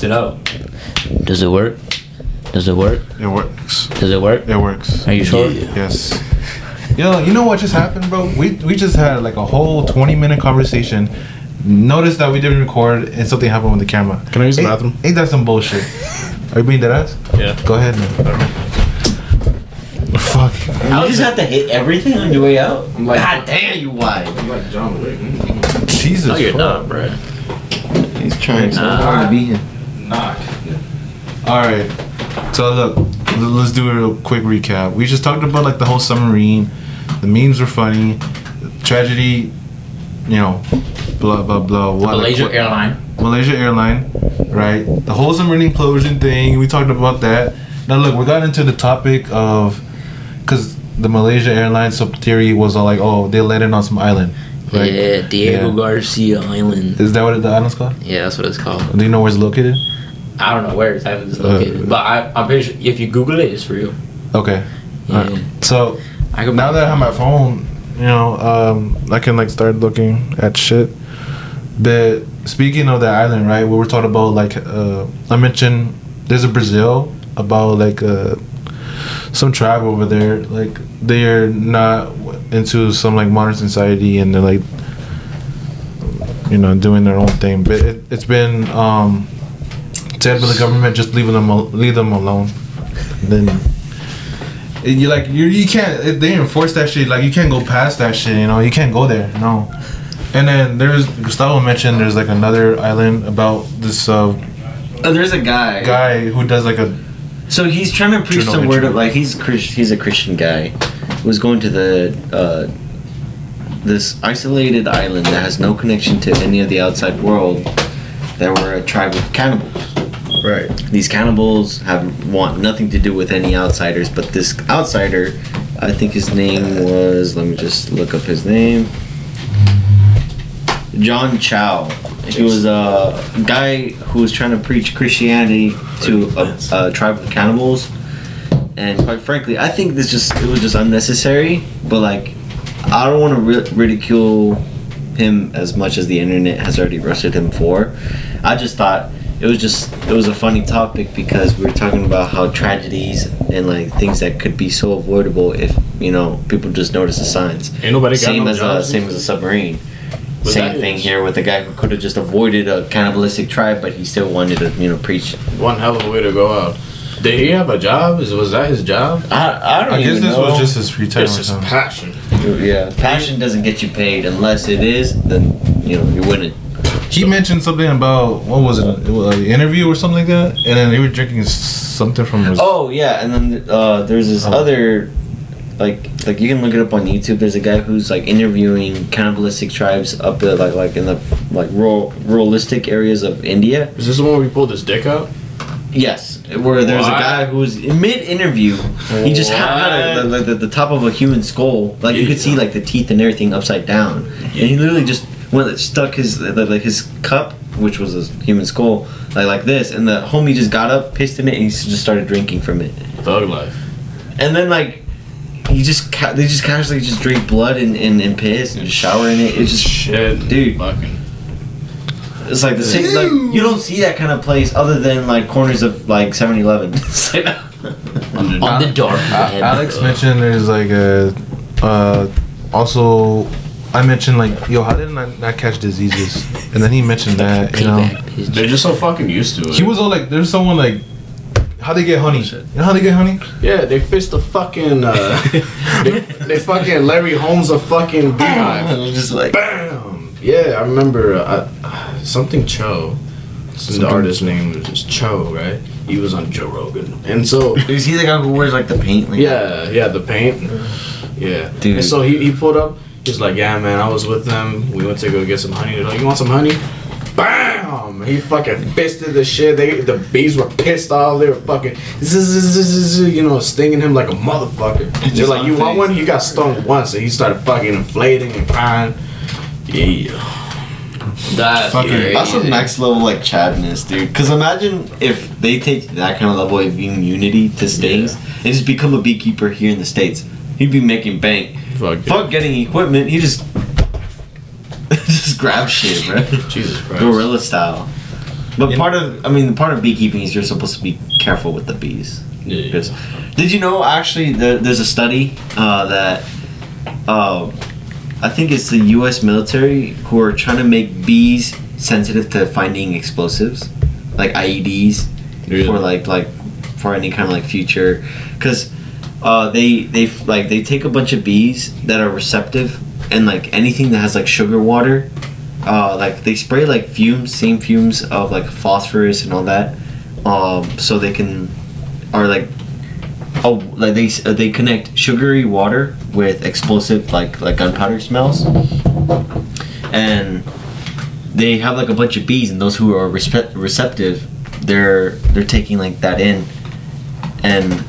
test it out. Does it work? Does it work? It works. Does it work? It works. Are you sure? Yes. Yo, you know what just happened, bro? We we just had like a whole twenty minute conversation. Notice that we didn't record and something happened with the camera. Can I use the Ain't- bathroom? Ain't that some bullshit? Are you being dead ass? Yeah. Go ahead, man. Fuck. You just have to hit everything on your way out. I'm like- God damn, you wide. I'm like John Wick. Jesus. No, you're fuck. not, bro. He's trying so hard to be here. Knock. All right. So look, let's do a real quick recap. We just talked about like the whole submarine. The memes were funny. Tragedy, you know, blah blah blah. What, Malaysia what- Airline. Malaysia airline, right? The whole submarine implosion thing. We talked about that. Now look, we got into the topic of because the Malaysia airline sub theory was all like, oh, they landed on some island, right? Yeah, Diego Yeah. Garcia Island. Is that what the island's called? Yeah, that's what it's called. Do you know where it's located? I don't know where it's Uh, located, but I, I'm pretty sure if you Google it, it's real. Okay. Yeah. Alright. So now that I have my phone, you know, um, I can like start looking at shit. But speaking of the island, right? We were talking about like uh, I mentioned there's a Brazil about like uh, some tribe over there. Like they're not into some like modern society and they're like you know doing their own thing. But it, it's been um, said by the government just leaving them leave them alone. Then it- you like you you can't they enforce that shit like you can't go past that shit you know you can't go there no and then there's Gustavo mentioned there's like another island about this uh, Oh, there's a guy. guy who does like a So he's trying to preach the word of like he's Chris, he's a Christian guy. Was going to the uh, this isolated island that has no connection to any of the outside world. There were a tribe of cannibals. right These cannibals have want nothing to do with any outsiders, but this outsider, I think his name was. Let me just look up his name. John Chau. He was a guy who was trying to preach Christianity to a, a tribe of cannibals, and quite frankly, I think this just it was just unnecessary. But like, I don't want to ri- ridicule him as much as the internet has already roasted him for. I just thought it was just it was a funny topic because we were talking about how tragedies and like things that could be so avoidable if you know people just notice the signs. Ain't nobody got Same no as uh, a same as a submarine. But Same thing is- here with the guy who could have just avoided a cannibalistic tribe, but he still wanted to, you know, preach. One hell of a way to go out. Did he have a job? Is was that his job? I, I don't know. I guess this know. was just his free time It's his something passion. yeah. Passion doesn't get you paid unless it is. Then you know you're winning. he mentioned something about what was it it was an interview or something like that and then they were drinking something from his Oh yeah, and then uh, there's this Oh. other, like like you can look it up on YouTube. There's a guy who's like interviewing cannibalistic tribes up there, like like in the like rural ruralistic areas of India. Is this the one where he pulled his dick out? Yes, where there's a guy who was in mid interview. He just had, a, the, the, the top of a human skull, like you could see like the teeth and everything upside down, and he literally just went stuck his like his cup, which was a human skull, like like this, and the homie just got up, pissed in it, and he just started drinking from it, Thug life. and then like. He just ca- they just casually just drink blood and, and, and piss and just shower in it. It's just Shit, Dude. Fucking. It's like the same like you don't see that kind of place other than like corners of like 7-Eleven. Like- On the dark A- web. Alex mentioned there's like a uh, also I mentioned like yo how did I not catch diseases and then he mentioned that you know bitch. They're just so fucking used to it. he was all like there's someone like how they get honey you know how they get honey Yeah, they fist the fucking. Uh, they, they fucking Larry Holmes a fucking beehive. I'm just like Bam. Yeah, I remember uh, uh, something Choe. The artist name was just Choe, right? He was on Joe Rogan, and so Is he the guy who wears like the paint? Like, yeah, yeah, the paint, yeah. Dude. And so he, he pulled up. He's like, yeah, man, I was with them. We went to go get some honey. They're like, you want some honey? Bam! He fucking fisted the shit. They the bees were pissed off. They were fucking, you know, stinging him like a motherfucker. They're Just like, you want one? He got stung once, and he started fucking inflating and crying. Yeah. That's Fucking- crazy. That's some next level like chadness, dude. Because imagine if they take that kind of level of immunity to stings and just become a beekeeper here in the states. He'd be making bank. Fuck, Fuck getting equipment. He just just grab shit, bro. Jesus Christ. Gorilla style. But You part of, I mean, the part of beekeeping is you're supposed to be careful with the bees. Yeah. Because- Did you know actually there, there's a study uh, that uh, I think it's the U.S. military who are trying to make bees sensitive to finding explosives, like IEDs, Really? for like like for any kind of like future, because uh, they they like they take a bunch of bees that are receptive and like anything that has like sugar water. Uh, like they spray like fumes, same fumes of like phosphorus and all that, um, so they can, or like oh like they uh, they connect sugary water with explosive like like gunpowder smells. And they have like a bunch of bees and those who are respe- receptive they're they're taking like that in. And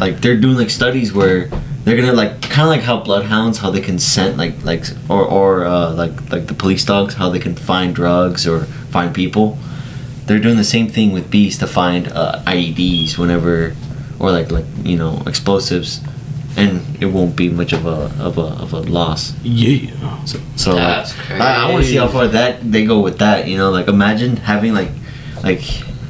like they're doing like studies where they're gonna like kind of like how bloodhounds how they can scent like like or or uh, like like the police dogs how they can find drugs or find people. They're doing the same thing with bees to find uh, IEDs whenever or like like you know explosives and it won't be much of a of a of a loss Yeah. so, so like, That's I, I want to see how far that they go with that. You know, like imagine having like, like,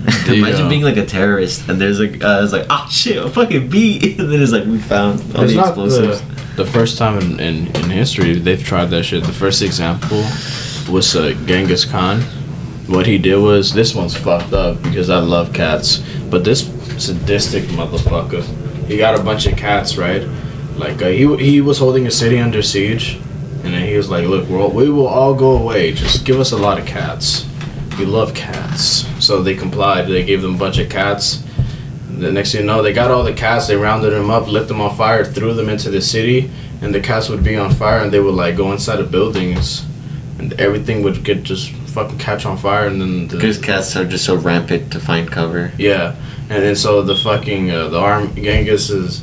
imagine being like a terrorist and there's like, uh, it's like, oh shit, a fucking bee, and then it's like we found all It's the not explosives. the, the first time in, in, in history they've tried that shit. The first example was uh, Genghis Khan. What he did was this one's fucked up because I love cats, but this sadistic motherfucker, he got a bunch of cats, right? Like uh, he he was holding a city under siege, and then he was like, "Look, we'll, we will all go away. Just give us a lot of cats. We love cats." So they complied. They gave them a bunch of cats. The next thing you know, they got all the cats. They rounded them up, lit them on fire, threw them into the city, and the cats would be on fire, and they would like go inside of buildings, and everything would get just fucking catch on fire, and then the, Because cats are just so rampant to find cover. yeah, and then so the fucking uh, the arm Genghis's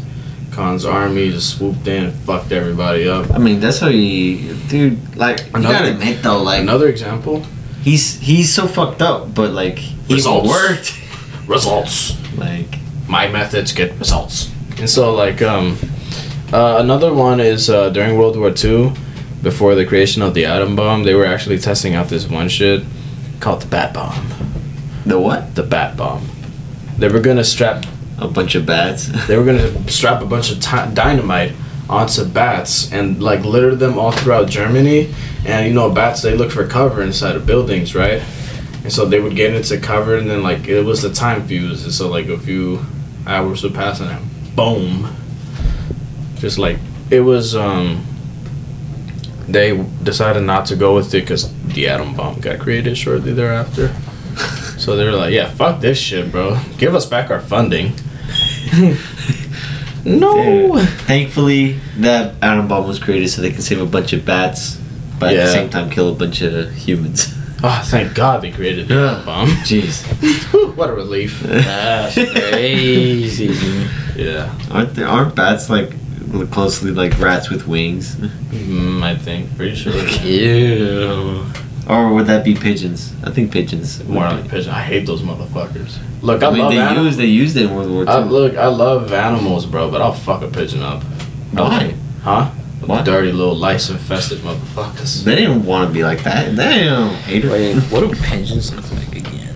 Khan's army just swooped in and fucked everybody up. I mean, that's how you, dude. Like, you Another- gotta admit though, like Another example, he's he's so fucked up, but like he Results. worked. results. Like, my methods get results. And so, like, um, uh, another one is uh, during World War II, before the creation of the atom bomb, they were actually testing out this one shit called the bat bomb. the what? The bat bomb. They were gonna strap. A bunch of bats. They were gonna strap a bunch of ti dynamite onto bats and like litter them all throughout Germany. And you know, bats they look for cover inside of buildings, right? And so they would get into cover, and then like it was the time fuse, and so like a few hours would pass, and then boom, just like it was. um They decided not to go with it because the atom bomb got created shortly thereafter. So they were like, "Yeah, fuck this shit, bro. Give us back our funding." no. Dude, Thankfully, that atom bomb was created so they can save a bunch of bats, but at the same time kill a bunch of humans. Oh, thank God they created the atom bomb. Jeez. What a relief. That's crazy. Yeah. Aren't there aren't bats like closely like rats with wings? Mm, I think. Pretty sure. Ew. Or would that be pigeons? I think pigeons. would More be. like pigeon. I hate those motherfuckers. Look, I, I mean, love they animals. used they used it in World War II. I, look, I love animals, bro, but I'll fuck a pigeon up. Why? Huh? Why? Dirty little lice infested motherfuckers. They didn't want to be like that. Damn, hater. Wait, what do pigeons look like again?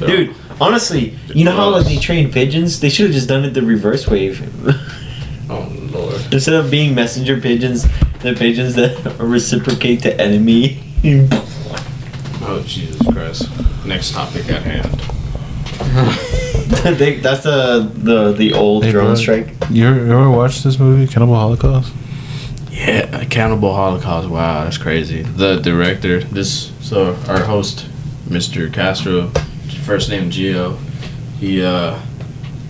Dude, honestly, you know how like they train pigeons? They should have just done it the reverse wave. Lord. Instead of being messenger pigeons, they're pigeons that reciprocate to enemy. Oh Jesus Christ. Next topic at hand. They- that's the the the old Hey, drone bro. strike. You ever, you ever watched this movie, Cannibal Holocaust? Yeah, Cannibal Holocaust. Wow, that's crazy. The director, this so our host, Mr. Castro, first name Gio, he uh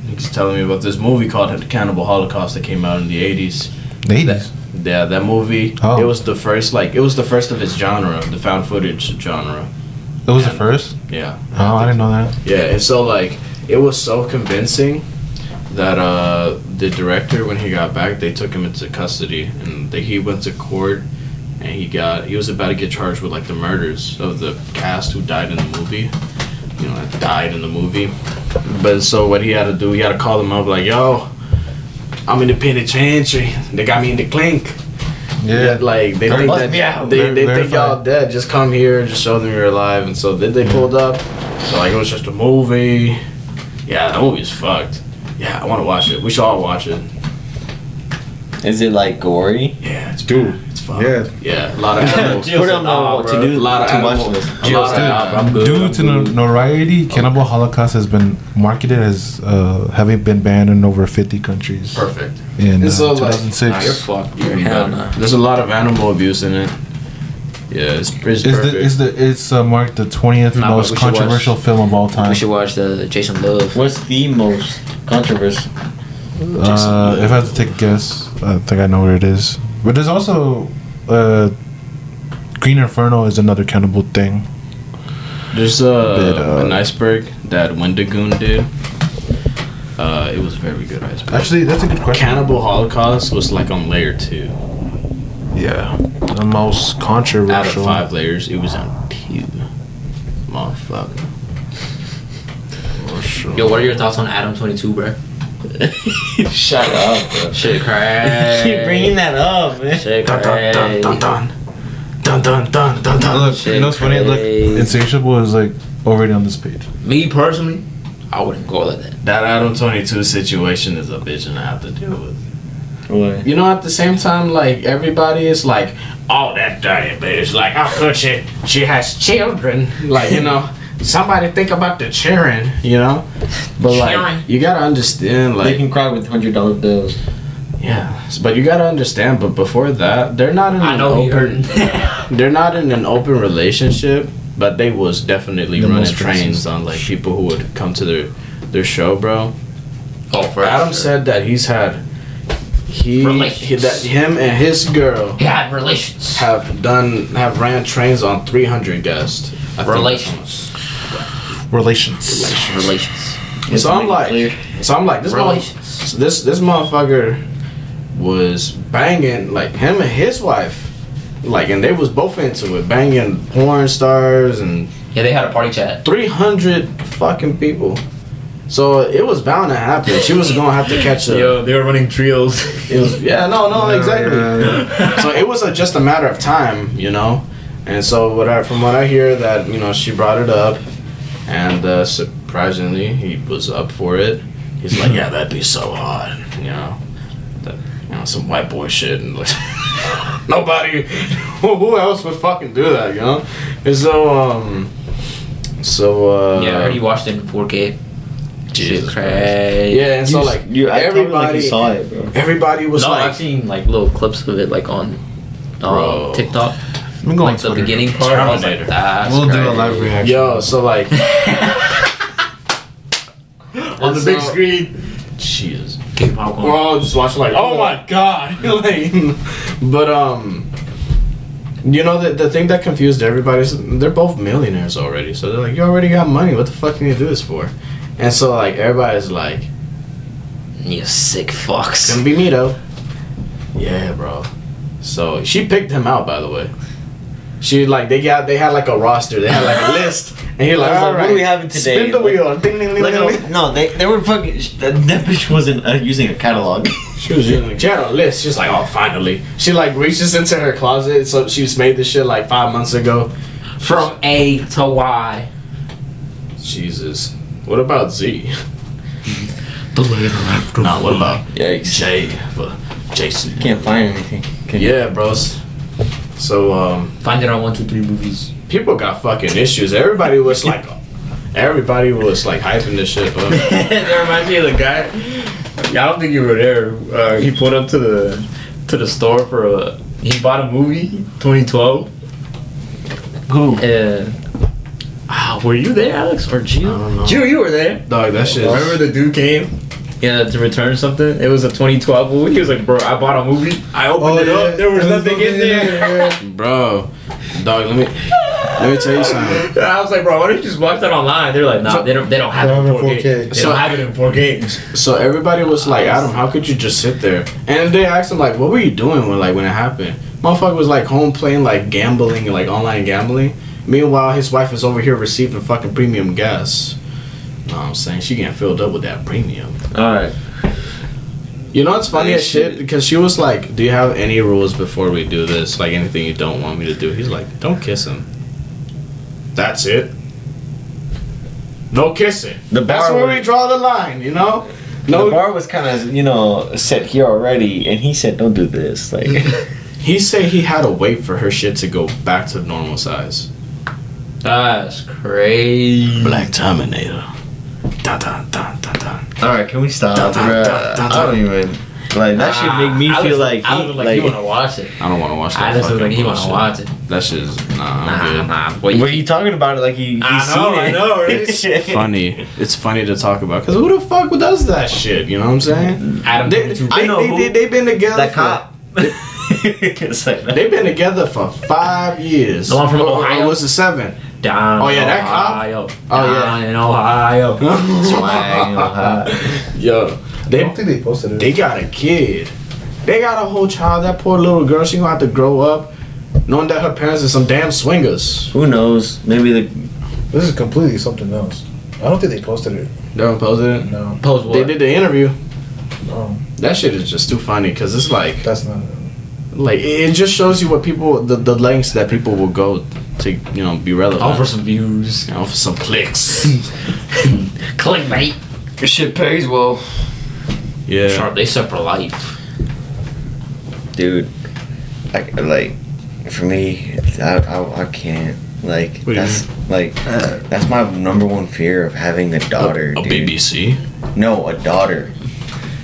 he's telling me about this movie called Cannibal Holocaust that came out in the eighties. Ladies. Yeah, that movie. Oh. It was the first like it was the first of its genre, the found footage genre. It was the first? Yeah. Oh, I didn't know that. Yeah, and so like it was so convincing that uh the director when he got back they took him into custody and they, he went to court and he got he was about to get charged with like the murders of the cast who died in the movie you know died in the movie but so what he had to do he had to call them up like yo I'm in the penitentiary they got me in the clink Yeah. like they Very- think that be out. they, they think verified. y'all dead. Just come here and just show them you're alive. And so then they pulled up. So like it was just a movie. Yeah, that movie's fucked. Yeah, I want to watch it. We should all watch it. Is it like gory? Yeah, it's Dude, it's fun. yeah. yeah, a lot of animals. Jill don't know what to do A lot of to watch animals. this. A lot of animals. I'm good. Due I'm to no- good. notoriety, Cannibal Holocaust has been marketed as uh, having been banned in over 50 countries Perfect. in uh, It's so, like, 2006. nah, you're fucked. You're Hell nah. There's a lot of animal abuse in it. Yeah, it's, it's Is perfect. the is the it's uh, marked the 20th Nah, most we should watch- controversial film of all time? We should watch the Jason Love. What's the most controversial? Uh, if I have to take a guess, I think I know where it is. But there's also uh, Green Inferno is another cannibal thing. There's uh, Bit, uh, an iceberg that Wendigoon did. Uh, it was a very good iceberg. Actually, that's a good question. Cannibal Holocaust was like on layer two. Yeah, the most controversial. Out of controversial. five layers, it was on two. Motherfucker. Yo, what are your thoughts on Adam 22, bro? Shut up, bro. Shit crazy. Keep bringing that up, man. Shit Dun dun dun dun dun. Dun dun dun dun dun. Look, Shit you know what's funny? Look. Insatiable is like already on this page. Me personally, I wouldn't go like that. That Adam 22 situation is a bitch and I have to deal with. What? You know, at the same time, like everybody is like, "Oh, that dirty bitch!" Like, how could she? She has children. Like, you know, somebody think about the children. You know, but Children. like, you gotta understand, like They can cry with hundred dollar bills. yeah. But you gotta understand. But before that, they're not in I an know open. They're not in an open relationship. But they was definitely The running trains on like people who would come to their their show, bro. oh, for Adam sure. said that he's had. He, he that him and his girl he had relations. have done have ran trains on 300 guests. I think. Relations. Relations. Relations. So I'm like, Clear. so I'm like, this mother- Relations. this this motherfucker was banging like him and his wife, like, and they was both into it, banging porn stars and Yeah, they had a party chat. 300 fucking people. So it was bound to happen. She was gonna have to catch a. Yeah, they were running trios. It was yeah no no exactly. so it was a, just a matter of time, you know. And so what I, from what I hear that you know she brought it up, and uh, surprisingly he was up for it. He's like, yeah, that'd be so hot, you know. That, you know, some white boy shit, and like, nobody, who, who else would fucking do that, you know? And so um, so uh, yeah, I heard you watched it in 4K. Jesus Shit yeah, and so You- like you, I everybody like you saw it, bro. everybody was no, like, I've seen like little clips of it like on Bro. TikTok. I'm going Like the beginning part, I was like, that's We'll do a live reaction. yo, so like. on the big screen. Jesus. Get popcorn. We're all just watching like, oh my god. like, but um, you know the the thing that confused everybody is they're both millionaires already. So they're like, you already got money. What the fuck can you do this for? And so like everybody's like, You sick it's fucks. gonna be me though. Yeah, bro. So she picked him out, by the way. She like they got they had like a roster. They had like a list, and he like, was all like, what right, are we having today?" Spin the Like- wheel. Ding, ding, ding, Like, ding, oh, ding. no, they they were fucking. That, that bitch wasn't uh, using a catalog. She was using she had a list. She's like, oh, finally. She like reaches into her closet. So she's made this shit like five months ago. From A to Y. Jesus. What about Z? The later after. Nah, what about Yikes! J for Jason? Can't find anything. Can you? Yeah, bros. So um, Find it on one, two, three movies. people got fucking issues. Everybody was like, everybody was like hyping this shit up. that reminds me of the guy. I don't think you were there. Uh, he pulled up to the to the store for a. He bought a movie, 2012. Who? And ah, were you there, Alex or I Gio? don't know. Gio, you were there. Dog, that shit. Remember the dude came? Yeah, to return something. It was a 2012 movie. He was like, "Bro, I bought a movie. I opened Oh, it yeah. up. There was There was nothing in nothing there." Bro, dog, let me let me tell you something. I was like, "Bro, why don't you just watch that online?" They're like, "Nah, So- they don't. They don't have it in 4K. They So- don't have it in 4K." So everybody was like, Adam, how could you just sit there? And they asked him like, what were you doing when like when it happened? Motherfucker was like home playing like gambling, like online gambling. Meanwhile, his wife is over here receiving fucking premium gas. Know what I'm saying? She getting filled up with that premium. All right. You know what's funny That as shit? shit- Because she was like, "Do you have any rules before we do this? Like anything you don't want me to do?" He's like, "Don't kiss him." That's it. No kissing. The That's bar where was- we draw the line. You know. No. the bar was kind of you know set here already, and he said, "Don't do this." Like, he said he had to wait for her shit to go back to normal size. That's crazy. Black Terminator. Dun dun dun dun dun. all right, can we stop? Dun, dun, bruh? dun, dun, I don't even like that. Should make me I feel look- like I he, look like, like. you want to watch it. I don't want to watch that. I just look like he want to watch it. That shit's nah. I'm Nah, good. nah. Boy, Were you talking about it like he, he's I know, seen I it? know, right? funny. It's funny to talk about because who the fuck does that shit? You know what I'm saying? Adam they, they, I know they, who, they, they, have been together. that for- cop. it's like They've been together for five years. The one from Or- or Ohio? was it seven? Down Oh, yeah, that cop? Ohio. Oh, yeah. In Ohio. swag. uh, I Yo, don't think they posted it. they got a kid. They got a whole child. That poor little girl. She gonna have to grow up knowing that her parents are some damn swingers. Who knows? Maybe the This is completely something else. I don't think they posted it. They don't post it. No, Post what? They did the interview. no, That shit is just too funny because it's like that's not. like it it just shows you what people the, the lengths that people will go to you know be relevant. All for some views. you know, for some clicks. Clickbait. your shit pays well, yeah. Sharp, they set for life. dude. Like, like for me, I, I, I can't. Like do that's like that's my number one fear of having a daughter. A, a dude. BBC. No, a daughter.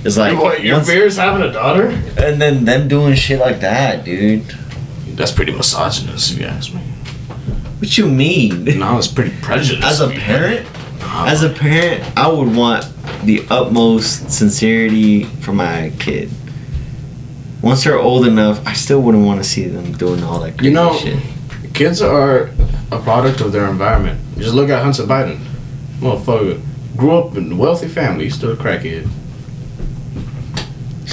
It's like what, your once- fear is having a daughter? and then them doing shit like that, dude. That's pretty misogynist, if you ask me. What you mean? No, it's pretty prejudiced. As a parent, as a parent, I would want the utmost sincerity for my kid. Once they're old enough, I still wouldn't want to see them doing all that crazy You know- shit. kids are a product of their environment. Just look at Hunter Biden. Motherfucker grew up in a wealthy family, he's still a crackhead.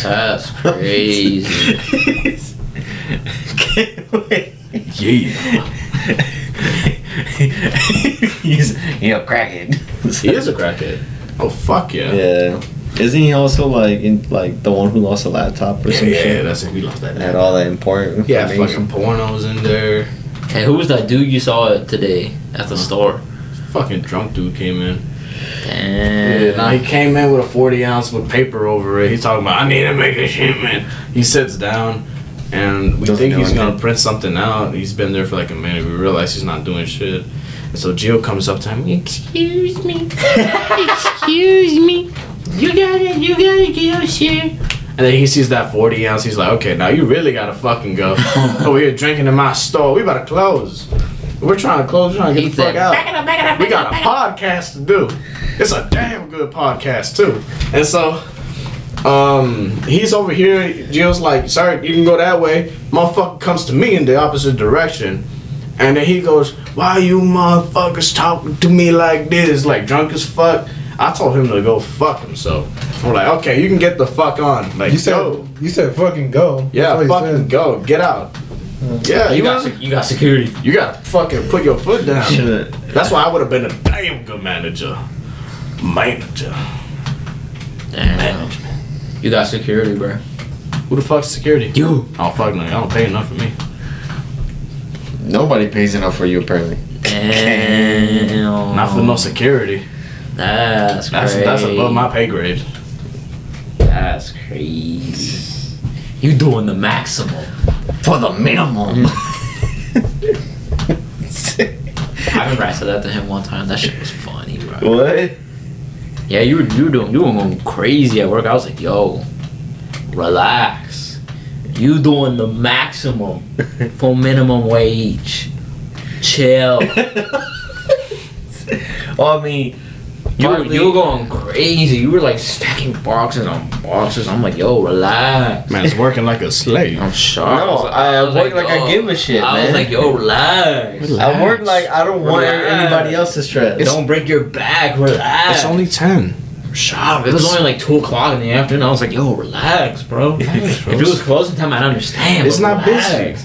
That's crazy. Can't wait. Yeah. He's he a crackhead. He is a crackhead. Oh fuck yeah. Yeah. Isn't he also like in like the one who lost a laptop or Yeah, some yeah, shit? that's it. We lost that. Had all that important Yeah, information. fucking pornos in there. hey, who was that dude you saw today at the store? Fucking drunk dude came in. Damn. Yeah, now he came in with a 40 ounce with paper over it. He's talking about, I need to make a shipment. He sits down and we Doesn't think do he's gonna print something out. He's been there for like a minute. We realize he's not doing shit. And so Gio comes up to him. Excuse me. Excuse me. You gotta, you gotta get shit. And then he sees that 40 ounce. He's like, okay, now you really gotta fucking go. Over here drinking in my store. We about to close. We're trying to close. We're trying to get He the fuck said, out. We got a podcast to do. It's a damn good podcast too. And so, um, he's over here. Jill's like, "Sorry, you can go that way." Motherfucker comes to me in the opposite direction, and then he goes, "Why you motherfuckers talking to me like this? Like drunk as fuck." I told him to go fuck himself. We're like, "Okay, you can get the fuck on." Like, You said go. you said fucking go. Yeah, fucking go. Get out. Yeah, You you got got sec- you got security. you gotta fucking put your foot down. Should've- That's why I would have been a damn good manager. Manager. Damn. You got security, bro. Who the fuck's security? You. Oh fuck no, y'all don't pay enough for me. Nobody pays enough for you apparently. Damn. Not for no security. That's That's crazy. that's above my pay grade. That's crazy. You doing the maximum. For the minimum. Mm. I remember I said that to him one time. That shit was funny, bro. what? Yeah, you were you were doing you were going crazy at work. I was like, yo, relax. You doing the maximum for minimum wage. Chill. Well, I mean, You were, you were going crazy. You were like stacking boxes on boxes. I'm like, yo, relax. Man, it's working like a slave. I'm sharp. No, I was work like I give a shit, I man. was like, yo, relax. I work like I don't want Relax. anybody else to stress. Don't break your back. Relax. It's only ten. Sharp. It was only like two o'clock in the afternoon. I was like, yo, relax, bro. if it was closing time, I'd understand. It's not relax.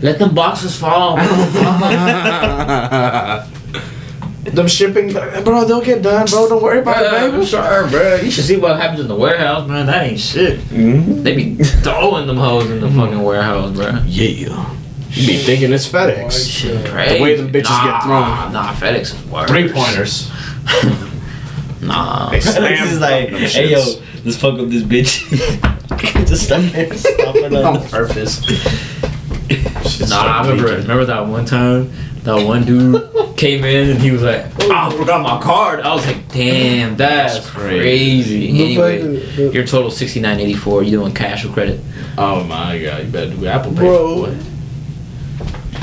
Let the boxes fall. bro. them shipping, bro, they'll get done, bro. Don't worry about Yeah, it, I'm sorry, bro. You should see what happens in the warehouse, man. That ain't shit. Mhm. They be throwing them hoes in the fucking warehouse, bro. Yeah. You be thinking it's FedEx. Shit, crazy. way them bitches nah, get thrown. Nah, FedEx is worse. Three pointers. Nah. They slam is like, hey yo, shits. let's fuck up this bitch. Just stop it. Stop it. on purpose. Nah, I remember remember that one time that one dude came in and he was like, "Oh, I forgot my card." I was like, "Damn, that's, That's crazy. crazy." Anyway, your total sixty nine eighty four. You doing cash or credit? Oh my god, you better do Apple Pay. Bro. What?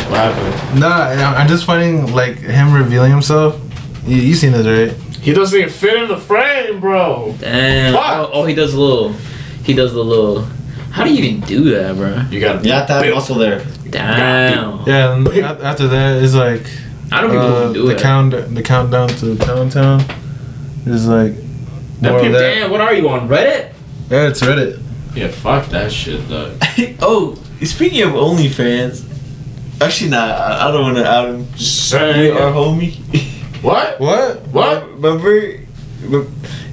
What happened? Nah, I'm I'm just finding like him revealing himself. You, you seen this, right? He doesn't even fit in the frame, bro. Damn. Oh, oh, he does a little. He does the little. How do you even do that, bro? You gotta You have to have muscle there. Damn. Yeah. And after that, it's like I don't think people uh, do the it. count the countdown to downtown is like That more of people- that. Damn. What are you on Reddit? Yeah, it's Reddit. Yeah, fuck that shit, though. oh, speaking of OnlyFans, actually, nah, I I don't want to out him. Say Our homie. What? What? What? Remember?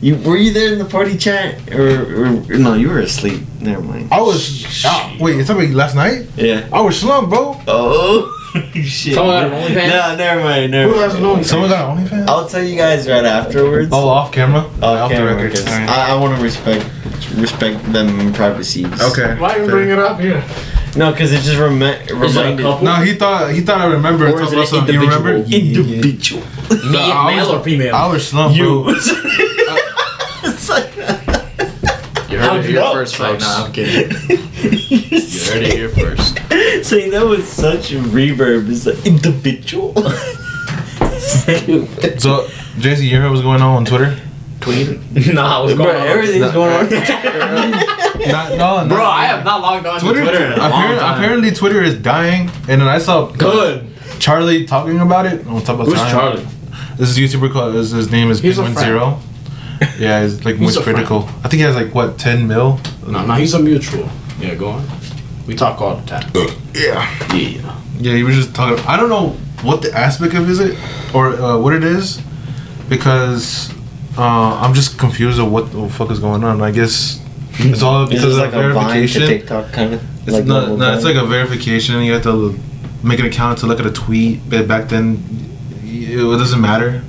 You were you there in the party chat or, or no? You were asleep. Never mind. I was. ah, wait, you talking about last night? Yeah. I was slumped, bro. Oh shit. Someone got an OnlyFans? Nah, never mind. Never Who has an mind. OnlyFans? Someone got an OnlyFans? I'll tell you guys right afterwards. Oh, off camera. off the camera, record. 'cause Alright. I, I want to respect respect them privacies. Okay. Why you fair. bring it up here? No, because it just remi- Is it reminded. couple? No, he thought he thought I remember. Or is it talking about an something. You remember? individual? Individual. Me, I male was- or female? I was slumped, You. bro. it's like. You How'd heard uh, it here know? first, Like, folks. nah, I'm kidding. You heard it here first. Saying that with such reverb is like individual. Stupid. So, JC, you heard what's going on on Twitter? Tweet. nah, what's Bro, going on? everything's going on. Not, no, no. Bro, I have not logged on Twitter. to Twitter in a long apparently, time. apparently, Twitter is dying, and then I saw Good. Charlie talking about it. We'll talk about Who's Charlie. Charlie? This is YouTuber called. His, his name is He's a Penguin. Zero. Yeah, he's like He's most a friend. critical. I think he has like what ten mil. No, no, he's a mutual. Yeah, go on. We talk all the time. Yeah. Yeah. Yeah, he was just talking. I don't know what the aspect of is it or uh, what it is, because uh, I'm just confused of what the fuck is going on. I guess it's all Is because this of like a Vine to verification. TikTok kind of? It's like not, level no, it's like a verification. You have to make an account to look at a tweet. But back then, it doesn't matter.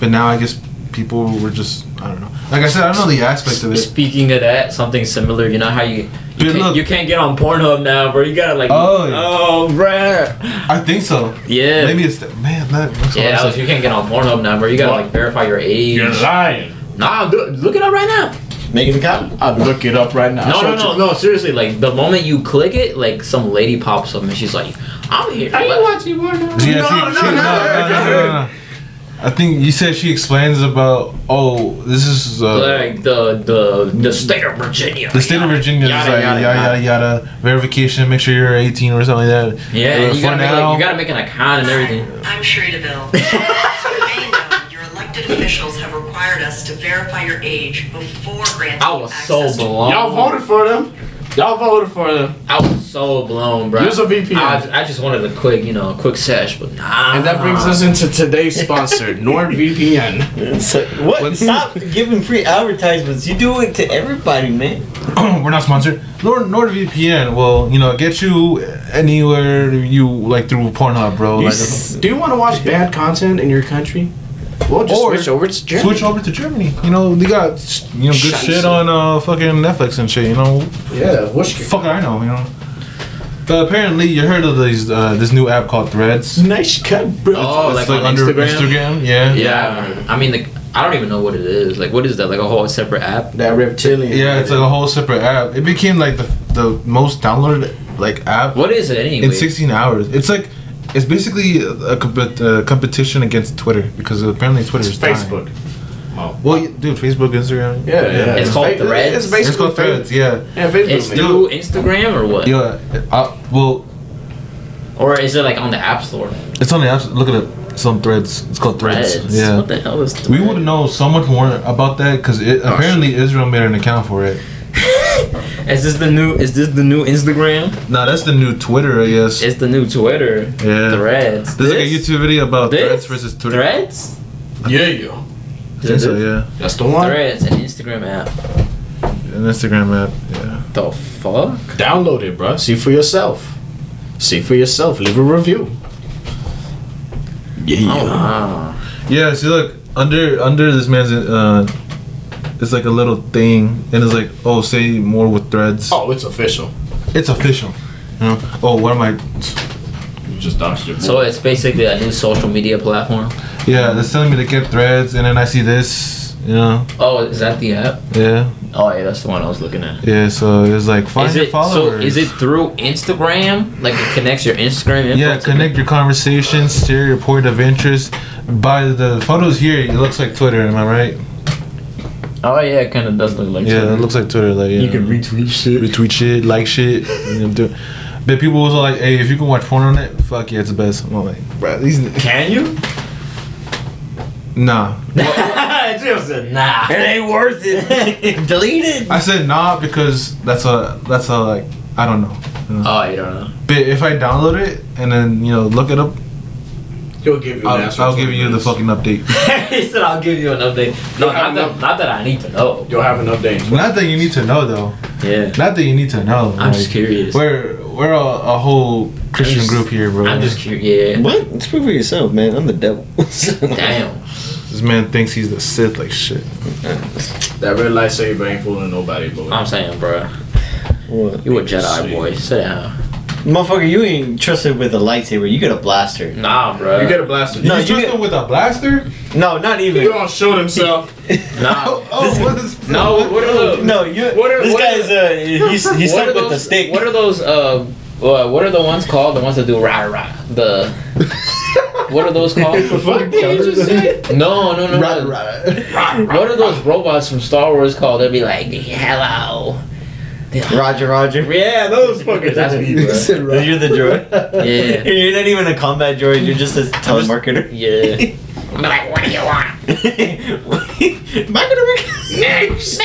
But now, I guess people were just I don't know. Like I said, I don't know the aspect of it. Speaking of that, something similar. You know how you you, Dude, can't, look. you can't get on Pornhub now, bro. You gotta like. Oh, yeah. oh, bruh. I think so. Yeah. Maybe it's that man. That, that's Yeah, what Alex, you can't get on Pornhub now, bro. You gotta What? like verify your age. You're lying. Nah, look it up right now. Make an account. I'd look it up right now. No, I'll no, show no, no. Seriously, like the moment you click it, like some lady pops up and she's like, "I'm here." Are you watching porn? Yeah, No, she, no, she, no, no, no, no, no, no. I think you said she explains about oh this is uh, like the the the state of Virginia. the state of Virginia is like yada, yada yada yada verification. Make sure you're 18 or something like that. Yeah, Uh, you gotta make, now, like, you gotta make an account and everything. I'm Cherie DeVille. As you may know, your elected officials have required us to verify your age before granting I was so access to- blown. Y'all voted for them. Y'all voted for them. I was so blown, bro. Use a VPN. I, I just wanted a quick, you know, a quick sesh, but nah. And that brings us into today's sponsor, NordVPN. So, what? Stop giving free advertisements. You do it to everybody, man. we're not sponsored. Nord NordVPN will you know get you anywhere you like through Pornhub, bro. Like, Do you want to watch bad content in your country? Well, just Or switch over to Germany. switch over to Germany. You know they got you know good Scheiße. shit on uh fucking Netflix and shit. You know Yeah, whoosh. fuck I know. You know. But apparently you heard of these uh, this new app called Threads. Nice cut, bro. Oh, It's like on Instagram? Instagram, yeah. Yeah, I mean, the, I don't even know what it is. Like, what is that? Like a whole separate app? that reptilian. Yeah, it's like a whole separate app. It became like the the most downloaded like app What is it anyway? in 16 hours. It's like it's basically a, comp- uh competition against Twitter because apparently Twitter It's is dying. Facebook. Oh. Well, dude, Facebook, Instagram. Yeah, yeah. It's called fa- Threads? It's basically It's called Threads. Yeah. Yeah, Facebook. It's man. through Instagram or what? Yeah. Uh, well, Or is it like on the App Store? it's on the App. Look at it. It's on Threads. It's called Threads. Threads. Yeah. What the hell is Threads? We would know so much more about that because Oh, apparently Israel made an account for it. Is this the new? Is this the new Instagram? Nah, that's the new Twitter, I guess. It's the new Twitter. Yeah. Threads. There's like a YouTube video about This? Threads versus Twitter. Threads. Yeah, yo. I think so, yeah. That's the one. Threads, an Instagram app. An Instagram app, yeah. The fuck? Download it, bro. See for yourself. See for yourself. Leave a review. Yeah. Oh wow. Yeah, see, look under under this man's uh, it's like a little thing, and it's like, oh, say more with Threads. Oh, it's official. It's official. You know? Oh, what am I? You just dodged your So it's basically a new social media platform. Yeah, they're telling me to get Threads, and then I see this. You know? Oh, is that the app? Yeah, Oh yeah, that's the one I was looking at. yeah. So it's like find Is your it so? Is it through Instagram? Like it connects your Instagram info? Yeah, to connect your conversations, share your point of interest. By the photos here, it looks like Twitter. Am I right? Oh yeah, it kind of does look like. Yeah, Twitter. it looks like Twitter. Like You can retweet shit. retweet shit, like shit. You know. But people was like, "Hey, if you can watch porn on it, fuck yeah, it's the best." I'm like, "Bro, these Can you? nah." Jill said nah. It ain't worth it. Delete it. I said nah because that's a that's a like I don't know. you know. Oh, you don't know. But if I download it and then you know look it up, He'll give you an I'll. I'll give 20 you the fucking update. he said I'll give you an update. No, You'll not that, an not that I need to know. You'll have an update. Not that you need to know though. Yeah. Not that you need to know. I'm just curious. We're we're a, a whole Christian just- group here, bro. I'm just curious. Yeah. What? Speak for yourself, man. I'm the devil. Damn. This man thinks he's the Sith, like shit. That red lightsaber ain't fooling nobody, boy. I'm saying, bro. What? You a Jedi boy. Sit down. Motherfucker, you ain't trusted with a lightsaber. You get a blaster. Nah, bro. you get a blaster. No, you you trust get- him with a blaster? No, not even. He even. gonna shoot himself. Nah. Oh, what is? No, what are the No, you. What are- this what are guy's uh, he's he's stuck are with the stick. What are those? Uh, uh, what are the ones called? The ones that do rah rah. The what are those called? What did you just say? No, no, no, Right, no. right. What are those robots from Star Wars called? They'd be like, "Hello." They're like, Roger, Roger. Yeah, those fuckers. That's me, bro. You're the droid. Yeah. You're not even a combat droid. You're just a telemarketer. Yeah. I'm like, what do you want? Marketer. Next.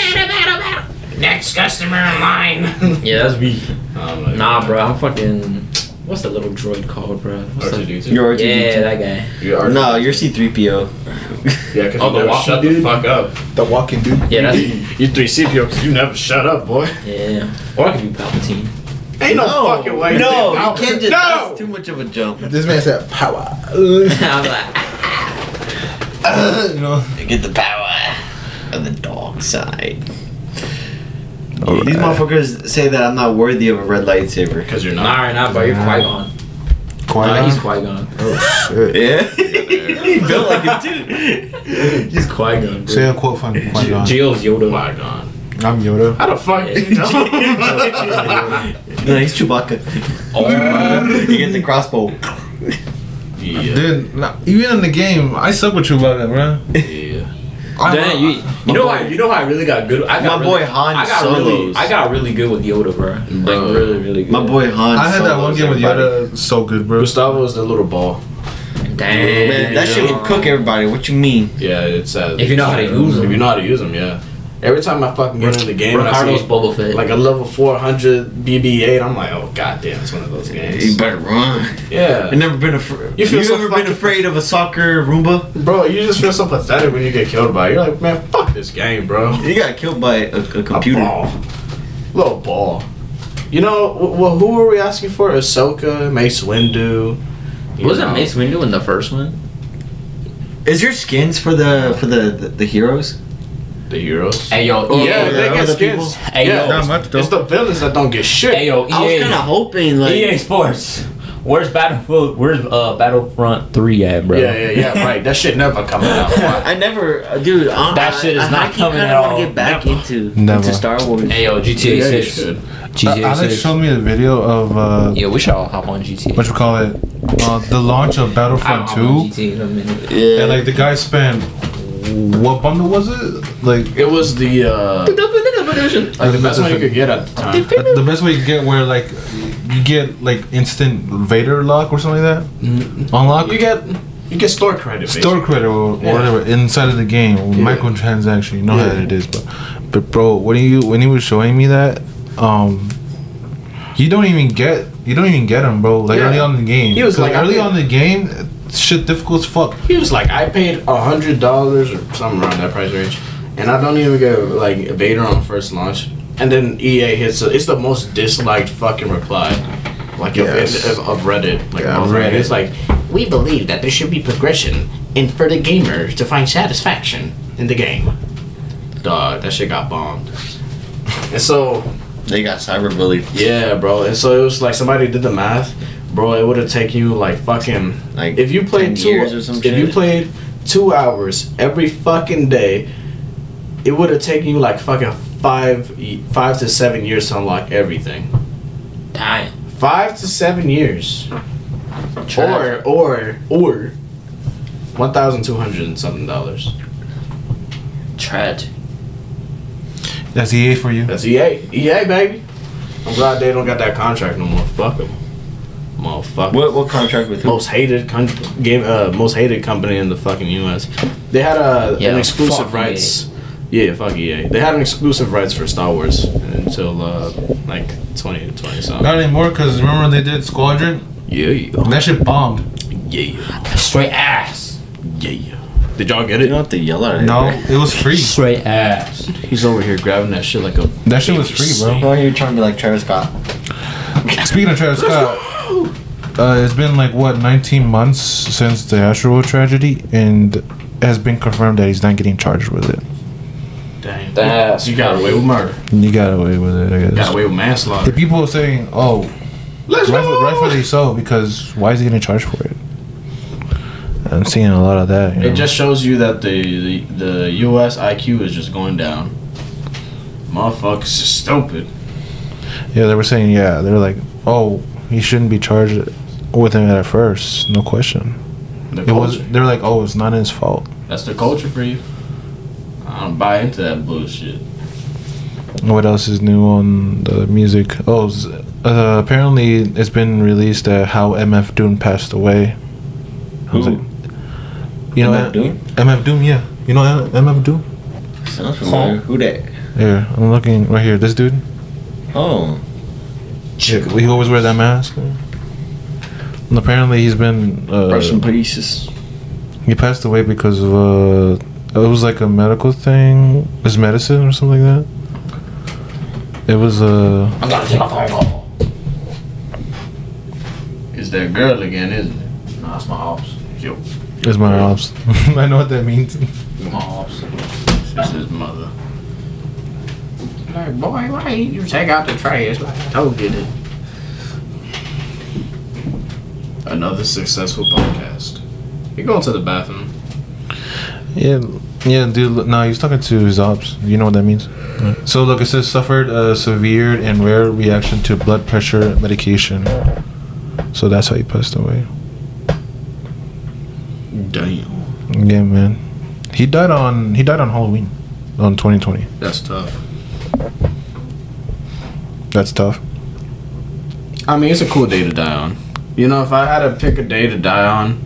Next customer in line. Yeah, that's me. I'm like, Nah, bro. I'm fucking. What's the little droid called, bro? What's that? R2D2. You're R2D2. Yeah, that guy. You are. No, you're C3PO. Yeah, because Oh, you the never walking shut dude? the fuck up. The walking dude. Yeah, that's You 3CPO because you never shut up, boy. yeah. Or I could be Palpatine. Ain't no, fucking way. No, you can't just. No. That's too much of a jump. This man said power. I'm like, you know. Get the power of the dark side. These motherfuckers say that I'm not worthy of a red lightsaber. Because you're nah, not. right now, bro. You're Qui Gon. Nah, he's Qui Gon. Oh shit. Yeah, he built like it too. He's Qui Gon. Say a quote from Qui Gon. Jill's Yoda. my god. I'm Yoda. How the fuck did you know? No, he's Chewbacca. Oh, you get the crossbow. yeah. Dude, nah, even in the game, I suck with Chewbacca, bro. Yeah. I- Damn, you, you know boy- how you know how I really got good. I got My really, boy Han I got really, I got really good with Yoda, bro. Like really, really good. My boy Han. I had that one solos game with everybody. Yoda, so good, bro. Gustavo is the little ball. Damn. Man, that shit would cook everybody. What you mean? Yeah, it's uh, If you know how to use them. If you know how to use them, yeah. Every time I fucking get in the game and I Ricardo's see Boba Fett. like a level 400 BB-8, I'm like, oh goddamn, it's one of those games. You better run. Yeah. You never been afraid. You feel you so ever been afraid of a soccer Roomba? Bro, you just feel so pathetic when you get killed by it. You're like, man, fuck this game, bro. You got killed by a, a A computer. ball. Little ball. You know, w- w- who were we asking for? Ahsoka, Mace Windu. Wasn't know. Mace Windu in the first one? Is your skins for the for the the, the heroes? The heroes? Hey yo, Oh, EA. yeah, yeah, they get other skins. Hey, yo. Not much, though. It's the villains that don't get shit. Hey yo, I was EA. kind of hoping like EA Sports. Where's Battlefield? Where's uh, Battlefront Three at, bro? Yeah, yeah, yeah, right. That shit never coming out. I never, uh, dude. I, That shit is I, not I coming kinda at wanna all. Get back Never. into Never. into Star Wars. Hey yo, GTA Yeah, Six. should. GTA Uh, Alex Six. showed me a video of uh, Yeah, we should all hop on GTA. what you call it, uh, the launch of Battlefront 2, GTA in a minute. Yeah. and like the guy spent what bundle was it? Like It was the uh, like the best one you could get at the time. the best way you get where like you get like instant Vader lock or something like that. Unlock You get you get store credit. store credit or, or Yeah. whatever inside of the game, Yeah. microtransaction. You know Yeah. how it is, but but bro, when you when he was showing me that, um, you don't even get you don't even get him, bro. Like Yeah. early on in the game, He was 'Cause like, I early paid- on in the game, shit difficult as fuck. He was like, I paid a hundred dollars or something around that price range, and I don't even get like a Vader on first launch, and then EA hits. A, it's the most disliked fucking reply, like of- Yes. of, of Reddit. Like Yeah, of Reddit. It's like we believe that there should be progression, and for the gamer to find satisfaction in the game. Dog, that shit got bombed. And so They got cyberbullied. yeah, bro. And so it was like somebody did the math, bro. It would have taken you like fucking Like if you played two years or some if you played two hours every fucking day, it would have taken you like fucking five five to seven years to unlock everything. Damn. Five to seven years, or or or one thousand two hundred and something dollars. Tragic. That's EA for you. That's EA, EA baby. I'm glad they don't got that contract no more. Fuck them, motherfucker. What what contract with who? most hated con- game, uh, most hated company in the fucking U.S. They had a, Yeah, an exclusive fuck rights. Yeah, fuck EA. They had an exclusive rights for Star Wars until uh, like 2020 something. Not anymore, cause remember they did Squadron. Yeah, yeah, That shit bombed. yeah, Straight ass. yeah. Did y'all get You it? don't have to yell at it. No, it was free. Straight ass. He's over here grabbing that shit like a. That shit was free, bro. Why are you trying to be like Travis Scott? Speaking of Travis Scott, uh, it's been like what 19 months since the Astro tragedy, and it has been confirmed that he's not getting charged with it. Damn. That's you got away with murder. You got away with it, I Got away with manslaughter. The people are saying, "Oh, Let's rightfully, go. rightfully so," because why is he getting charged for it? I'm seeing a lot of that. You know? It just shows you that the, the the U.S. IQ is just going down. Motherfuckers is stupid. yeah, they were saying, yeah, they were like, "Oh, he shouldn't be charged with him at first, no question." The It was. they're like, "Oh, it's not his fault." That's the culture for you. I don't buy into that bullshit. What else is new on the music? Oh, uh, apparently it's been released that how MF Doom passed away. I was Who? like, you know, MF Doom? MF Doom, yeah. You know MF Doom? Sounds familiar. Who that? Yeah, I'm looking right here. This dude. Oh, He always wear that mask. And apparently he's been. Uh, rest in pieces. he passed away because of uh, it was like a medical thing, his medicine or something like that. It was uh, I'm gonna take a phone call. It's that girl again, isn't it? Nah, it's my ops. Yo, it's my ops. I know what that means. My ops. it's his mother. Like, boy, why you take out the trash? Like, I told you to. Another successful podcast. You going to the bathroom? Yeah, yeah, dude. look- No, he's talking to his ops. You know what that means. So look, it says suffered a severe and rare reaction to blood pressure medication. So that's how he passed away. Damn, Yeah, man. He died on he died on Halloween, on 2020. that's tough. That's tough. I mean, it's a cool day to die on. You know, if I had to pick a day to die on,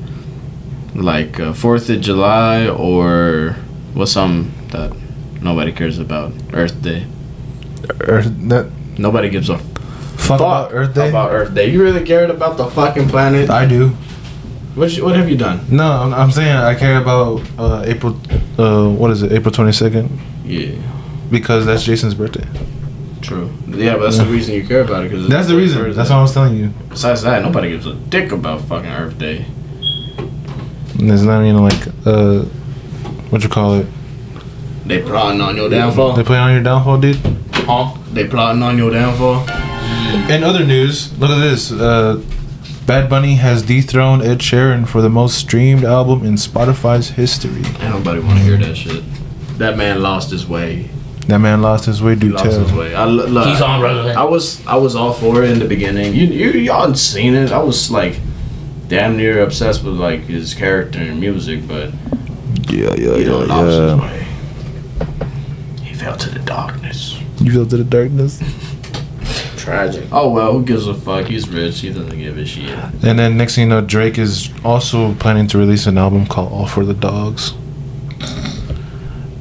like uh, Fourth of July or what's some that nobody cares about, Earth Day. Earth that Nobody gives a fuck, about Earth Day. About Earth Day. You really cared about the fucking planet? I do. What what have you done? No, I'm, I'm saying I care about uh, April. Uh, what is it? April 22nd Yeah, because that's Jason's birthday. true. Yeah, but that's the reason you care about it. Cause That's the reason. That's what I was telling you. Besides that, nobody gives a dick about fucking Earth Day. And There's not even like uh, what you call it? They plotting on your downfall. They play on your downfall, dude. Huh? They plotting on your downfall. In other news, look at this. Uh, Bad Bunny has dethroned Ed Sheeran for the most streamed album in Spotify's history. Ain't nobody want to hear that shit. That man lost his way. That man lost his way, He do lost his tell. way. I, lo- look, He's on relevant. I was I was all for it in the beginning. You you y'all seen it. I was like damn near obsessed with like his character and music, but Yeah, yeah, he done lost his yeah. way. He fell to the darkness. You fell to the darkness. Tragic. Oh well, who gives a fuck? He's rich. He doesn't give a shit. And then next thing you know, Drake is also planning to release an album called All for the Dogs.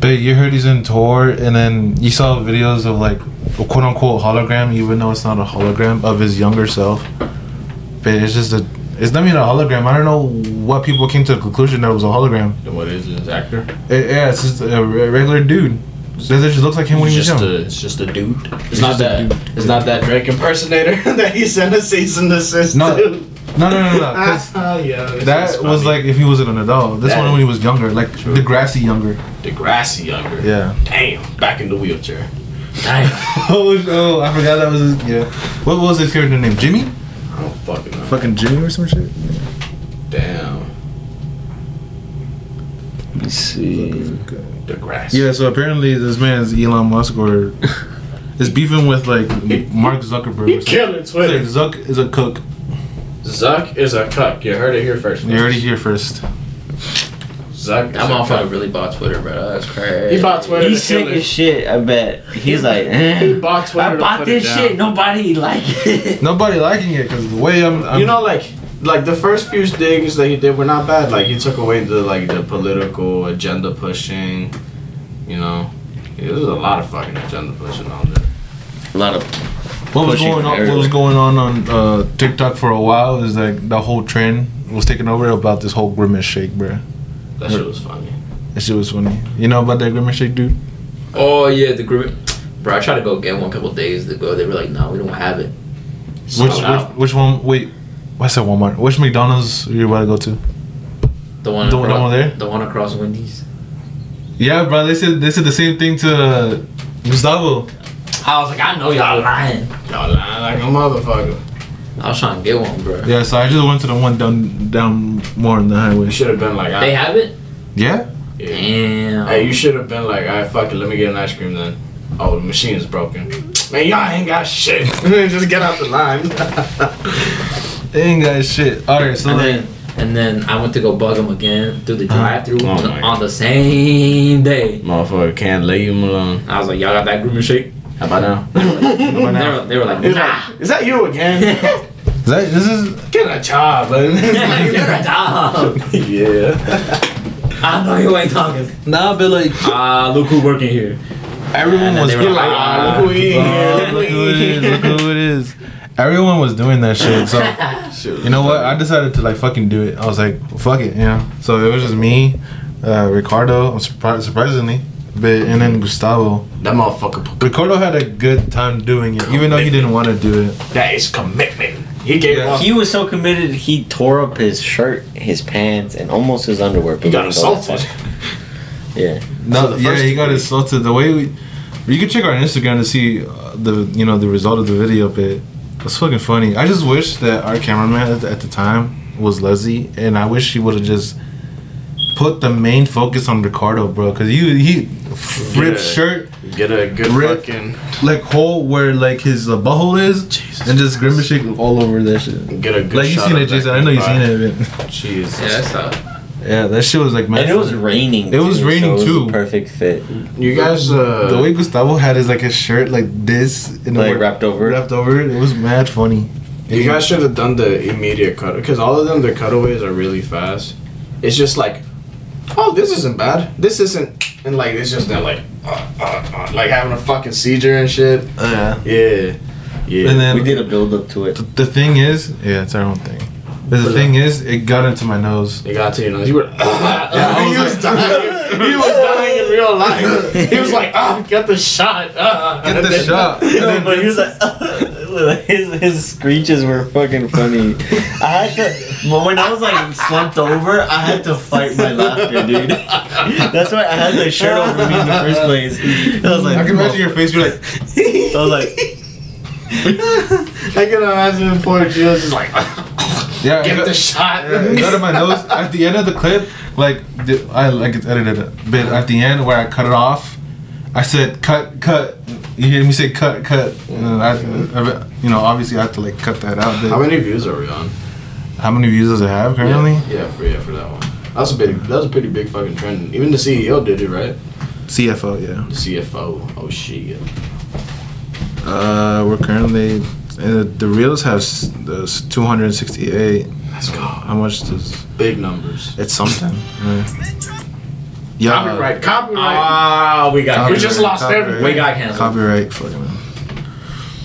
But you heard he's in tour, and then you saw videos of like a quote unquote hologram, even though it's not a hologram of his younger self. But it's just a. It's not even a hologram. I don't know what people came to the conclusion that it was a hologram. Then what is it? His actor? It- yeah, it's just a regular dude. That just looks like him when he was just young. a, it's just a dude. It's, It's not that. dude. It's not that Drake impersonator that he sent a cease and desist No, to. No, no, no, no. 'cause Ah, yeah, this that was funny. like if he wasn't an adult. This That one when he was younger, like True. Degrassi younger. Degrassi younger. Yeah. Damn, back in the wheelchair. Damn. oh, oh, I forgot that was his. Yeah. What was his character name? Jimmy? I don't fucking know. Fucking Jimmy or some shit. Damn, Let me see. Degrassi. Yeah. So apparently this man's Elon Musk or is beefing with like Mark Zuckerberg. He or killing It's like Twitter. Zuck is a cook. Zuck is a cuck. You heard it here first. You heard it here first. Zuck. is That a motherfucker cuck. really bought Twitter, bro. That's crazy. He bought Twitter. He's to sick as shit. I bet. He's like, He eh. bought Twitter. I to bought put this shit. Nobody like it. Nobody liking it because the way I'm, I'm you know, like, like the first few things that he did were not bad. Like he took away the like the political agenda pushing. You know, yeah, there's a lot of fucking agenda pushing on there. A lot of. What was going on. What was going on on uh, TikTok for a while is like the whole trend was taken over about this whole grimace shake, bro. That shit was funny. That shit was funny. You know about that grimace shake, dude? Oh yeah, the group. Bro, I tried to go get one a couple days ago. They were like, "No, we don't have it." Which, which which one? Wait, what's that Walmart? Which McDonald's are you about to go to? The one, The one across, over there? The one across Wendy's. Yeah, bro. They said they said the same thing to uh, Gustavo. I was like, I know y'all lying. Y'all lying like a motherfucker. I was trying to get one, bro. Yeah, so I just went to the one down down more on the highway. You should have been like, They I, have it. Yeah. yeah. Damn. Hey, you should have been like, alright, fuck it, let me get an ice cream then. Oh, the machine is broken. Man, y'all ain't got shit. Just get out the line. They ain't got shit. All right, so and then and then I went to go bug them again through the drive-through Oh on, the, on the same day. Motherfucker can't leave him alone. I was like, y'all got that grooming shake? How about now? They were, they were like, nah. like, is that you again? is that this is Get a job, man. Get a job. yeah. I know you ain't talking. nah, but like Ah, look who working here. everyone was they were You're like, ah, look who he look who it is! Look who it is! Everyone was doing that shit. So you know what? I decided to like fucking do it. I was like, fuck it, you know. So it was just me, uh, Ricardo, surpri- surprisingly, but and then Gustavo. That motherfucker, Ricardo had a good time doing it, even though he didn't want to do it. that is commitment. He gave Yeah. up. He was so committed, he tore up his shirt, his pants, and almost his underwear. He got but didn't go that assaulted. Yeah. No, So the yeah, first he got assaulted. The way we, you can check our Instagram to see uh, the you know the result of the video, but it's fucking funny. I just wish that our cameraman at the, at the time was Leslie, and I wish he would have just put the main focus on Ricardo, bro, because he he ripped Yeah. shirt Get a good Rip. fucking. like hole where like his uh, butthole is, and just grimace shake all over that shit. Get a good Like you seen it, that Jason? I know you seen it. But Jesus. Yeah, that's how. yeah, that shit was like mad And it was raining. It was too, raining, so it was too. a perfect fit. You guys, uh. the way Gustavo had his like his shirt like this and Like wrapped over it. wrapped over it. It was mad funny. You guys should have done the immediate cut because all of them, their cutaways are really fast. It's just like, oh, this isn't bad. This isn't, and like it's just they're like, uh, uh, uh, like having a fucking seizure and shit. yeah. Yeah, yeah. And then We did a build up to it. the, the thing is, yeah, it's our own thing. But the thing is, it got into my nose. It got to your nose. You were. I he was was dying. He was dying in real life. He was like, ah, get the shot. ah." Get And the then- shot. And No, then- but he was like, his his screeches were fucking funny. I had to, but when I was like slumped over, I had to fight my laughter, dude. That's why I had the shirt over me in the first place. I was like, I can imagine your face. You're like, I was like, I can imagine poor Gio's just like, yeah, it get got, the shot. yeah, it got in my nose. At the end of the clip, like I like it's edited a bit. At the end where I cut it off, I said cut, cut. You hear me say cut, cut. And I, I- you know, obviously I have to like cut that out. How many views are we on? how many views does it have currently? Yeah, yeah, for yeah, for that one. That was a big. That was a pretty big fucking trend. Even the CEO did it, right? CFO, yeah. The CFO. Oh shit. Uh, we're currently uh, the reels have s- the 268. Let's go. How much does Big numbers. it's something? Yeah. Yeah. Copyright. Copyright. Ah, we got We just lost Copyright. everything. We got canceled. Copyright. Fucking.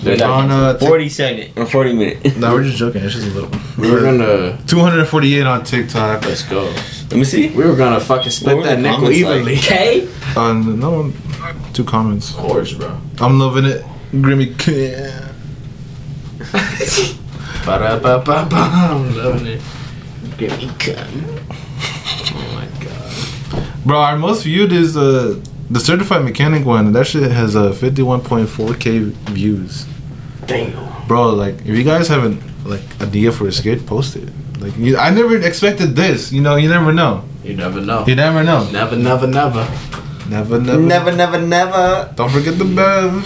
We got On uh, Tik- 40 second or 40 minute. no, we're just joking. It's just a little. We were gonna 248 on TikTok. let's go. Let me see. We were gonna fucking split that the nickel comments like? evenly. Okay. On no, two comments. Of course, bro. I'm loving it. Grimmy. K- Ba-da-ba-ba-ba. I'm loving it. Give me cum. My god. Bro, our most viewed is uh the certified mechanic one. That shit has uh 51.4k views. Damn. Bro, like if you guys have an like idea for a skit, post it. Like you, I never expected this. You know, you never know. You never know. You never know. Never, never, never. Never, never. Never, never, never. Don't forget the bev.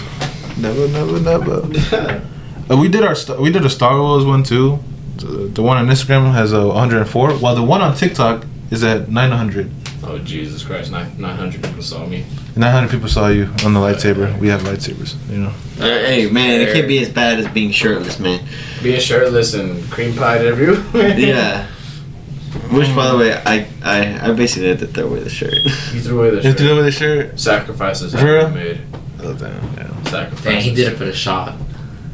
Never, never, never. Uh, we did our st- we did a Star Wars one too. The, the one on Instagram has a 104, while the one on TikTok is at 900. Oh Jesus Christ! Nine nine hundred people saw me. 900 people saw you on the lightsaber. We have lightsabers, you know. Uh, hey, man, it can't be as bad as being shirtless, man. Being shirtless and cream pied everywhere. Yeah. Which, by the way, I I, I basically had to throw away the shirt. He threw away the You have to shirt. do with the shirt. Sacrifices For have real? been made. Oh damn. Yeah. Sacrifices. Dang, he did it for the shot.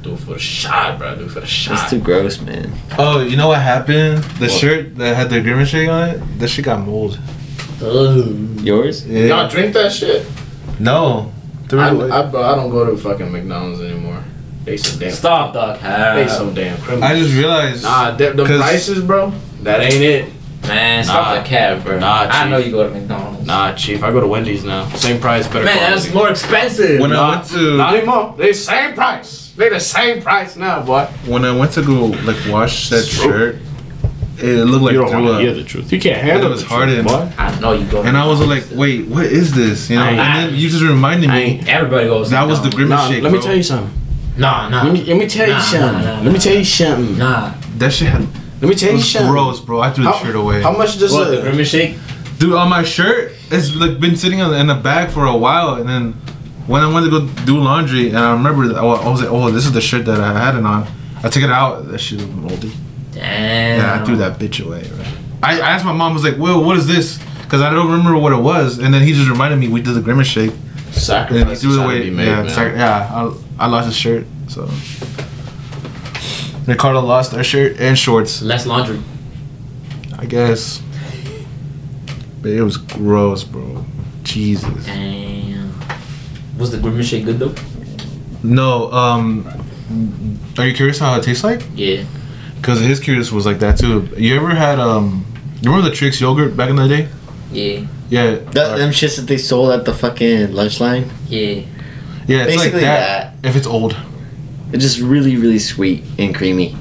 Do it for the shot, bro. Do it for the That's shot. too gross, man. Oh, you know what happened? The What? shirt that had the grimace shake on it, that shit got mold. Ugh. Yours? Yeah. Y'all drink that shit? No. Threw I. I, bro, I don't go to fucking McDonald's anymore. They some damn. Stop, dog. They some damn criminals. I just realized. Nah, the, the 'Cause- prices, bro. That ain't it. Man, stop Nah. the cab, bro. Nah, I know you go to McDonald's. Nah, chief. I go to Wendy's now. Same price, better Man, quality. that's more expensive. When I went to- not anymore. They same price. They the same price now, boy. when I went to go like wash that shirt, it looked like you don't threw want up. to hear the truth. You can't handle It was the hard truth. I know you go. to And I was like, McDonald's. wait, what is this? You know, I and then you just reminded me ain't- Everybody goes. to that was the McDonald's. grimace Nah, shake. let me bro. tell you something. Nah, nah. Let me, let me tell you something. nah, nah, let me tell you something. Nah. That shit had, Let me tell you something. gross, bro. I threw the How, shirt away. how much does What, the a grimace shake? Dude, on my shirt, it's like been sitting in the a bag for a while, and then when I went to go do laundry, and I remember I I was like, oh, this is the shirt that I had it on. I took it out. That shit was moldy. Damn. Yeah, I threw that bitch away. Right? I, I asked my mom, I was like, Will, what is this? Because I don't remember what it was, and then he just reminded me we did the grimace shake, and he sacrifice threw it away. made, yeah, man. it's like, yeah, I, I lost his shirt, so. Ricardo lost our shirt and shorts, Less laundry. I guess. But it was gross, bro. Jesus. Damn. Was the grimace shake good though? No, um, are you curious how it tastes like? Yeah. Because his curious was like that too. You ever had um, you remember the Trix yogurt back in the day? Yeah. Yeah, That, uh, them shits that they sold at the fucking lunch line. Yeah. yeah, it's like basically that, If it's old, It's just really, really sweet and creamy.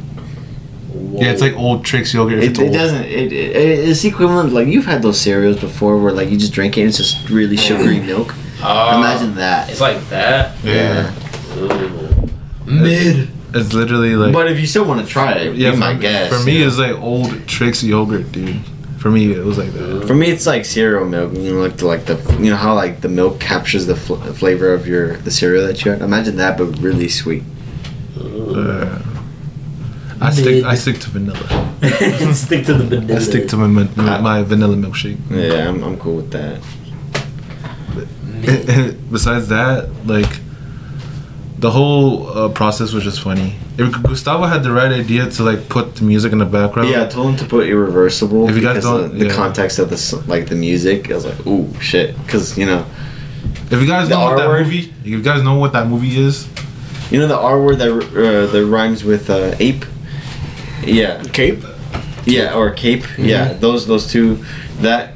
yeah, it's like old Trix yogurt. It, it doesn't. It, it, it's equivalent. Like you've had those cereals before, where like you just drink it, and it's just really sugary milk. Oh. Imagine that. It's like that. Yeah, Ooh. Mid. It's literally like. But if you still want to try it, yeah, you for, might guess. for me, you know. it's like old tricks yogurt, dude. For me, it was like that. For me, it's like cereal milk. You know, like the, like the you know how like the milk captures the fl- flavor of your the cereal that you had. Imagine that, but really sweet. Uh, I stick. I stick to vanilla. stick to the vanilla. I stick to my my, my vanilla milkshake. Yeah, I'm, I'm cool with that. Besides that, like the whole uh, process was just funny. If Gustavo had the right idea to like put the music in the background, Yeah, I told him to put irreversible If you guys don't- of the yeah. context of the like the music. I was like, ooh, shit, because you know, If you guys The know what that word? movie, if you guys know what that movie is, you know the R word that uh, that rhymes with uh, ape. Yeah, Cape. yeah, or cape. Yeah, those those two. That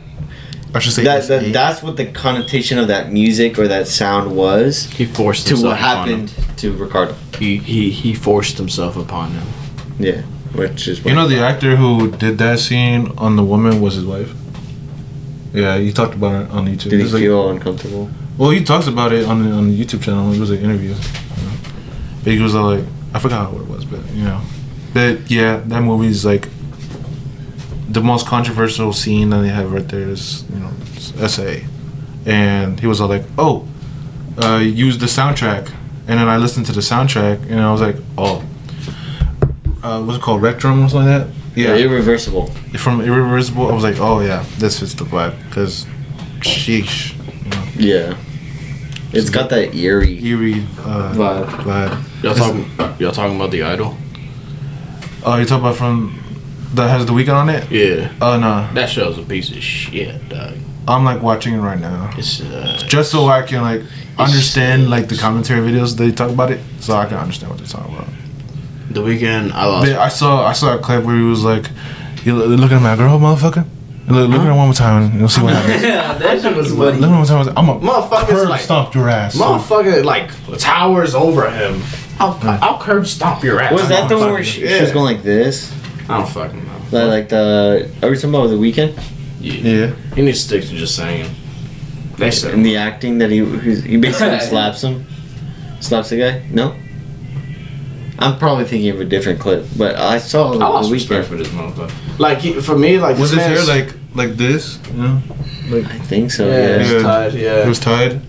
I should say that, that that's what the connotation of that music or that sound was He forced himself to what upon happened to Ricardo. He, he he forced himself upon him. Yeah, which is You know the actor who did that scene on the woman was his wife. Yeah, he talked about it on YouTube. Did he It's like- feel uncomfortable? well, he talks about it on the, on the YouTube channel. It was an interview. you know. But he was like, I forgot what it was, but you know, but yeah, that movie's like the most controversial scene that they have right there is you know SA, and he was all like, oh, uh, use the soundtrack, and then I listened to the soundtrack, and I was like, oh, uh, what's it called, Rectrum or something like that? Yeah, irreversible. from Irreversible, I was like, oh yeah, this fits the vibe because, sheesh, you know. Yeah. It's got that eerie. eerie uh, Vibe. vibe. Y'all talking? Y'all talking about the idol? Oh, you talking about from that has the Weeknd on it? Yeah. Oh no, That show's a piece of shit, dog. I'm like watching it right now, It's uh. just so I can like understand like the commentary videos they talk about it, so I can understand what they're talking about. The Weeknd, I lost. They- I saw I saw a clip where he was like, "You lo- look at my girl, motherfucker. Look, look at her one more time, and you'll see what happens." Yeah, that shit was Look at her one more time. I'm a motherfucker. curb like- stomp your ass. Motherfucker, like towers over him. I'll, I'll curb stomp your ass. Was that the one where she, fucking- she was going like this? I don't fucking know. Like, like the. Are we talking about the Weeknd? Yeah. Yeah. He needs to stick to just saying. They said. In the acting that he he basically slaps him, slaps the guy. No. I'm probably thinking of a different clip, but I saw I the, lost the respect for this motherfucker. Like he, for me, like Was his hair like like this? You know, I think so. yeah, Yeah. it's Yeah. tied, it was tied.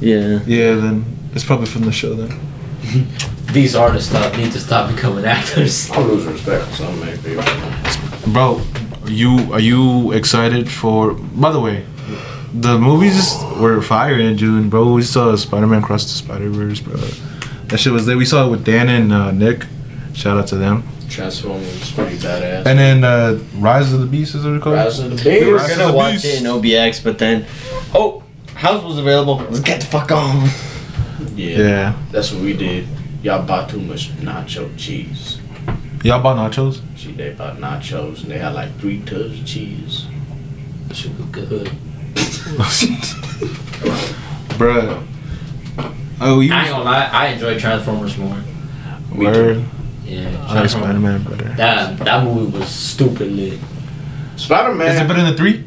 Yeah. Yeah, then it's probably from the show then. These artists stop, need to stop becoming actors. I lose respect for some many people. Bro, are you are you excited for? By the way, the movies were fire in June, bro. We saw Spider-Man Cross the Spider-Verse, bro. That shit was there. We saw it with Dan and uh, Nick. Shout out to them. Transformers was pretty badass. And then uh, Rise of the Beast is what it called. Rise of the We were Beast. Rise of gonna watch Beast. it in OBX, but then, oh, house was available. Let's get the fuck on. Yeah, Yeah. that's what we did. Y'all bought too much nacho cheese. Y'all bought nachos? See, they bought nachos and they had like three tubs of cheese. That shit was good. Bruh. Oh, you I ain't gonna lie, I enjoy Transformers more. word. Yeah, I like Spider-Man better. That that movie was stupid lit. Spider Man. Is it Man. better than three?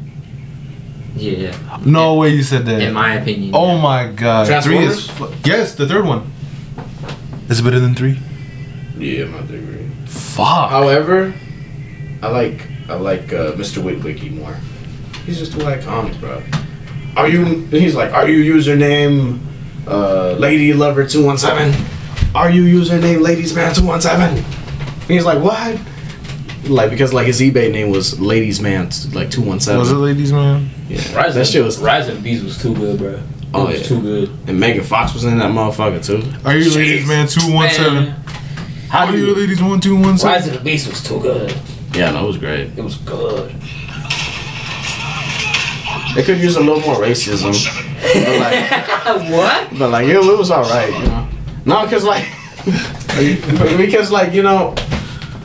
Yeah, No way you said that. in my opinion. Oh my god. Three is Transformers? yes, the third one. Is it better than three? Yeah, I'm not agree. Fuck. However, I like I like uh, Mr. Witwicky more. He's just too iconic, bro. Are you? He's like, are you username uh, Lady Lover two one seven? Are you username Ladies Man two one seven? He's like, what? Like because like his eBay name was Ladies Man like two one seven. Was it seven. ladies man? Yeah, Rise that of, shit was. Rise of the Beast was too good, bro. It Oh, was yeah. too good. And Megan Fox was in that motherfucker too. Are you ladies man two one seven? How Are do you you? ladies one two one Rise seven? of the Beast was too good. Yeah, no, it was great. It was good. They could use a little more racism. But like, what? But like it, it was all right, you know. No, cause like, because like you know,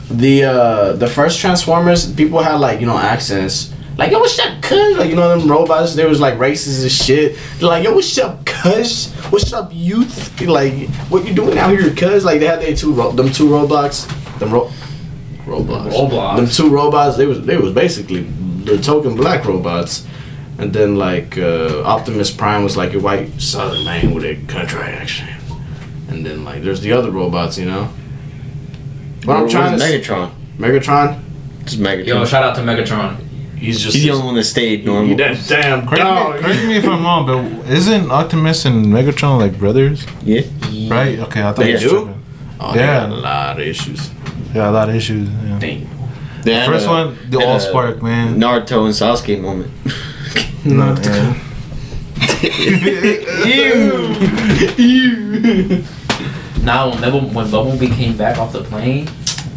the uh the first Transformers people had like you know accents. Like yo, what's up, cuz? Like you know them robots, they was like racist as shit. They're like yo, what's up, cuz? What's up, youth? Like what you doing out here, cuz? Like they had their two ro- them two robots, them ro- Roblox. Roblox. Them two robots, they was they was basically the token black robots. And then like uh, Optimus Prime was like a white southern man with a country accent. And then like there's the other robots, you know. What I'm trying to s- Megatron. Megatron, Just Megatron. Yo, shout out to Megatron. He's just He's the only one that stayed he, normal. that damn Correct me, correct me if I'm wrong, but isn't Optimus and Megatron like brothers? Yeah. Right? Okay, I thought They I do? tripping. Oh, Yeah. got a lot of issues. Yeah, a lot of issues. Yeah. Dang. They had First a- one, the All Spark man. Naruto and Sasuke moment. No, yeah. Now, when Bumble- when Bumblebee came back off the plane,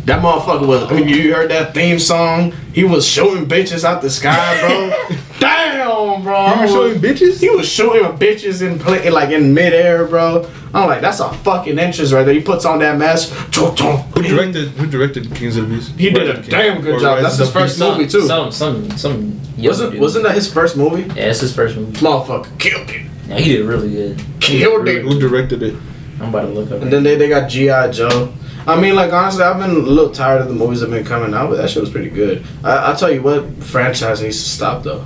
That motherfucker was. I mean, you heard that theme song, he was shooting bitches out the sky, bro. Damn, bro. I was- bitches? He was shooting bitches in play, like in midair, bro. I'm like, that's a fucking entrance right there. He puts on that mask. Who directed? Who directed Kings of the Beast? He did a Rise damn good Or job. Rise That's his first Beast? movie too. some some some. Wasn't dude. wasn't that his first movie? Yeah, it's his first movie. Motherfucker killed it. Yeah, he did really good. Killed it. Who directed it? I'm about to look up. And then they, they got G.I. Joe. I mean, like, honestly, I've been a little tired of the movies that have been coming out, but that shit was pretty good. I, I'll tell you what franchise needs to stop, though.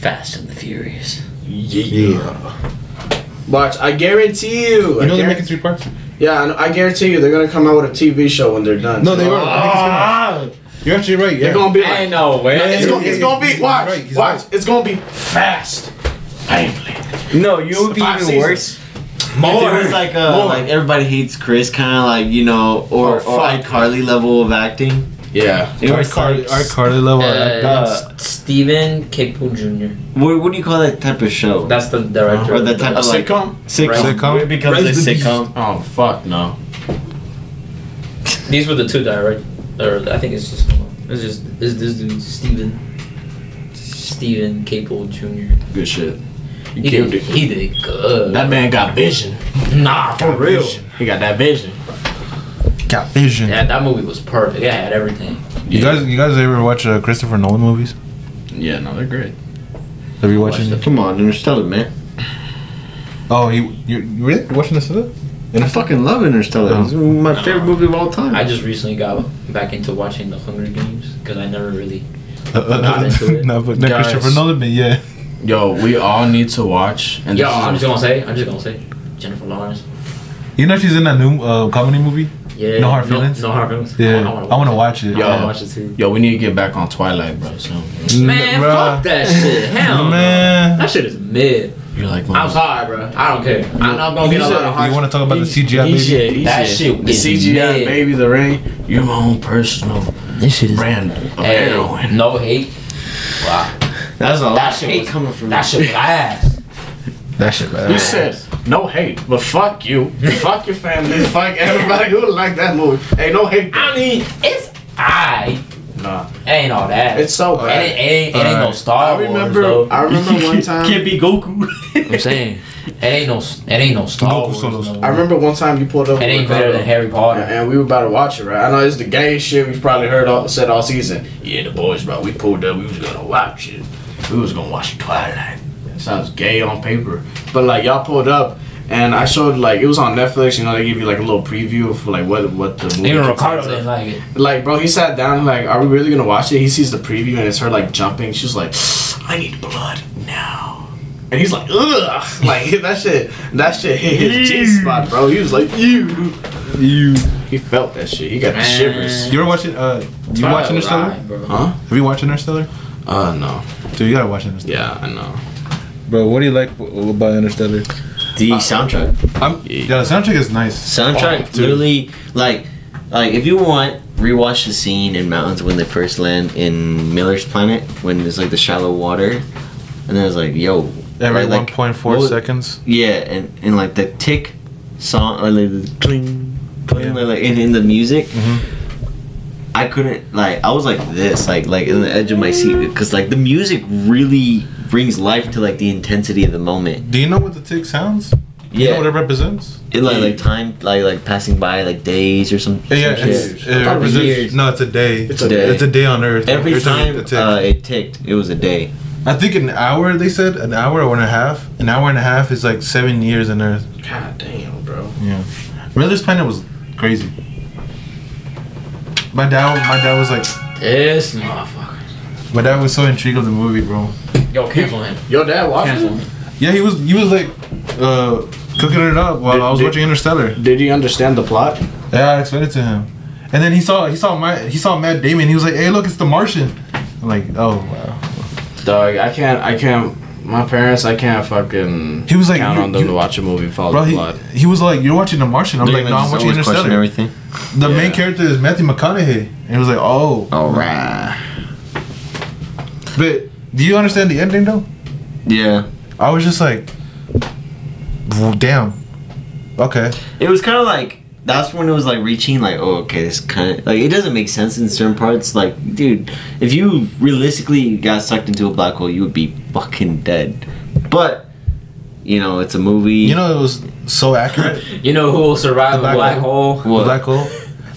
Fast and the Furious. Yeah. Watch, I guarantee you. I You know they're guarantee- making three parts. Yeah, I, know- I guarantee you they're gonna come out with a TV show when they're done. No, they So- are. I think it's gonna- oh, You're actually right. Yeah. They're gonna be like, Ain't no way. it's, gonna, it's gonna be He's watch, right, watch. right. It's gonna be fast. Family. No, you would be Five even seasons. worse. If it was like uh, More. like everybody hates Chris, kind of like you know, or Oh, or iCarly level of acting. Yeah. It Our was Carly, like, our Carly level. Uh, Uh, Steven Caple Jr. what, what do you call that type of show? That's the director. or of the the- type A of like sitcom? sitcom. Sitcom? It becomes a Rest in peace. sitcom. Oh fuck no. These were the two direct. Or I think it's just it's just it's this dude Steven. Steven Caple Jr. Good shit. You He killed did, it. he did good. That man got vision. nah, for real. He got that vision. Got vision. Yeah, that movie was perfect. Yeah, it had everything. You guys, you guys ever watch uh, Christopher Nolan movies? Yeah, no, they're great. Have you watched Watched it? Come on, Interstellar, man. Oh, you you you really watching this? Stuff? I fucking love Interstellar. Oh. It's my favorite movie of all time. I just recently got back into watching The Hunger Games because I never really. Uh, uh, Not into it. no, but not Guys. Christopher Nolan, but yeah. Yo, we all need to watch. And Yo, I'm just gonna say, I'm just gonna say, Jennifer Lawrence. You know she's in that new uh, comedy movie. Yeah. No Hard Feelings? No, hard feelings. Yeah, I, I want to watch it. I Yo. want to watch it too. Yo, we need to get back on Twilight, bro. So Man, Bruh. fuck that shit. Hell no. Man. That shit is mid. you're like, I'm sorry, bro. I don't care. I'm not gonna get a lot of hard. You want to talk about the CGI He baby? said- he That shit the is CGI mid. baby, the ring. You're my own personal This shit is. brand of Hey, heroin. no hate. Wow. That's a lot That of shit hate was- coming from That shit was ass. That shit, bad. You said no hate, but fuck you, fuck your family, fuck everybody who like that movie. Hey, no hate. I mean, it's I. Nah, It ain't all that. it's so It ain't, bad. it ain't, it ain't no Alright. Star I remember, though. I remember one time. Can't be Goku. I'm saying it ain't no, it ain't no Star Goku Wars. no. I remember one time you pulled up. It ain't better than Harry Potter. And, and we were about to watch it, right? I know it's the gay shit we've probably heard all said all season. Yeah, the boys, bro. We pulled up. We was gonna watch it. We was gonna watch Twilight. It sounds gay on paper, but like y'all pulled up. And I showed like it was on Netflix. You know they give you like a little preview of like what what the movie. Even Ricardo didn't like it. Like, bro, he sat down like, are we really gonna watch it? He sees the preview and it's her like jumping. She's like, I need blood now. And he's like, ugh, like that shit. That shit hit his G spot, bro. He was like, you, You. he felt that shit. He got the shivers. You ever watching? Uh, you Twilight watching was Interstellar? alright. Huh? Have you watched Interstellar? Uh, no. Dude, you gotta watch Interstellar. Yeah, I know. Bro, what do you like about Interstellar? The soundtrack. I'm, yeah, the soundtrack is nice. Soundtrack Oh, dude. literally like like if you want rewatch the scene in mountains when they first land in Miller's planet when there's like the shallow water and then it's like yo Every like, 1.4 what- seconds. yeah and and like the tick song or like the cling cling Yeah. like in, in the music Mhm. I couldn't like I was like this like like in the edge of my seat because like the music really brings life to like the intensity of the moment Do you know what the tick sounds? You know yeah what it represents? it like like time like like passing by like days or some, Yeah, some it's, shit. it thought it was represents. years. No, it's a day. It's It's a a, day. It's a day on Earth. Every Every time it tick. uh, it ticked, it was a day. I think an hour. They said an hour or and a half. An hour and a half is like seven years on Earth. God damn, bro. Yeah, Miller's planet was crazy. My dad, my dad was like, This motherfucker. my dad was so intrigued of the movie, bro. Yo, cancel him. Your dad watched Cancel it? him. Yeah, he was, he was like, uh, cooking it up while Did- I was did- watching Interstellar. Did he understand the plot? Yeah, I explained it to him, and then he saw, he saw my, he saw Matt Damon. He was like, hey, look, it's the Martian. I'm like, oh wow. Dog, I can't. I can't. My parents, I can't fucking. He was like, count you- on them you- to watch a movie follow Bro, the he, plot. he was like, "You're watching The Martian." I'm like, "No, I'm watching Interstellar." everything. The main character is Matthew McConaughey, and he was like, "Oh." All right. But do you understand the ending though? Yeah. I was just like, "Damn." Okay. It was kind of like that's when it was like reaching like oh okay this kind of like it doesn't make sense in certain parts like dude if you realistically got sucked into a black hole you would be fucking dead but you know it's a movie You know, it was so accurate. You know who will survive The a black black hole. hole? The black hole.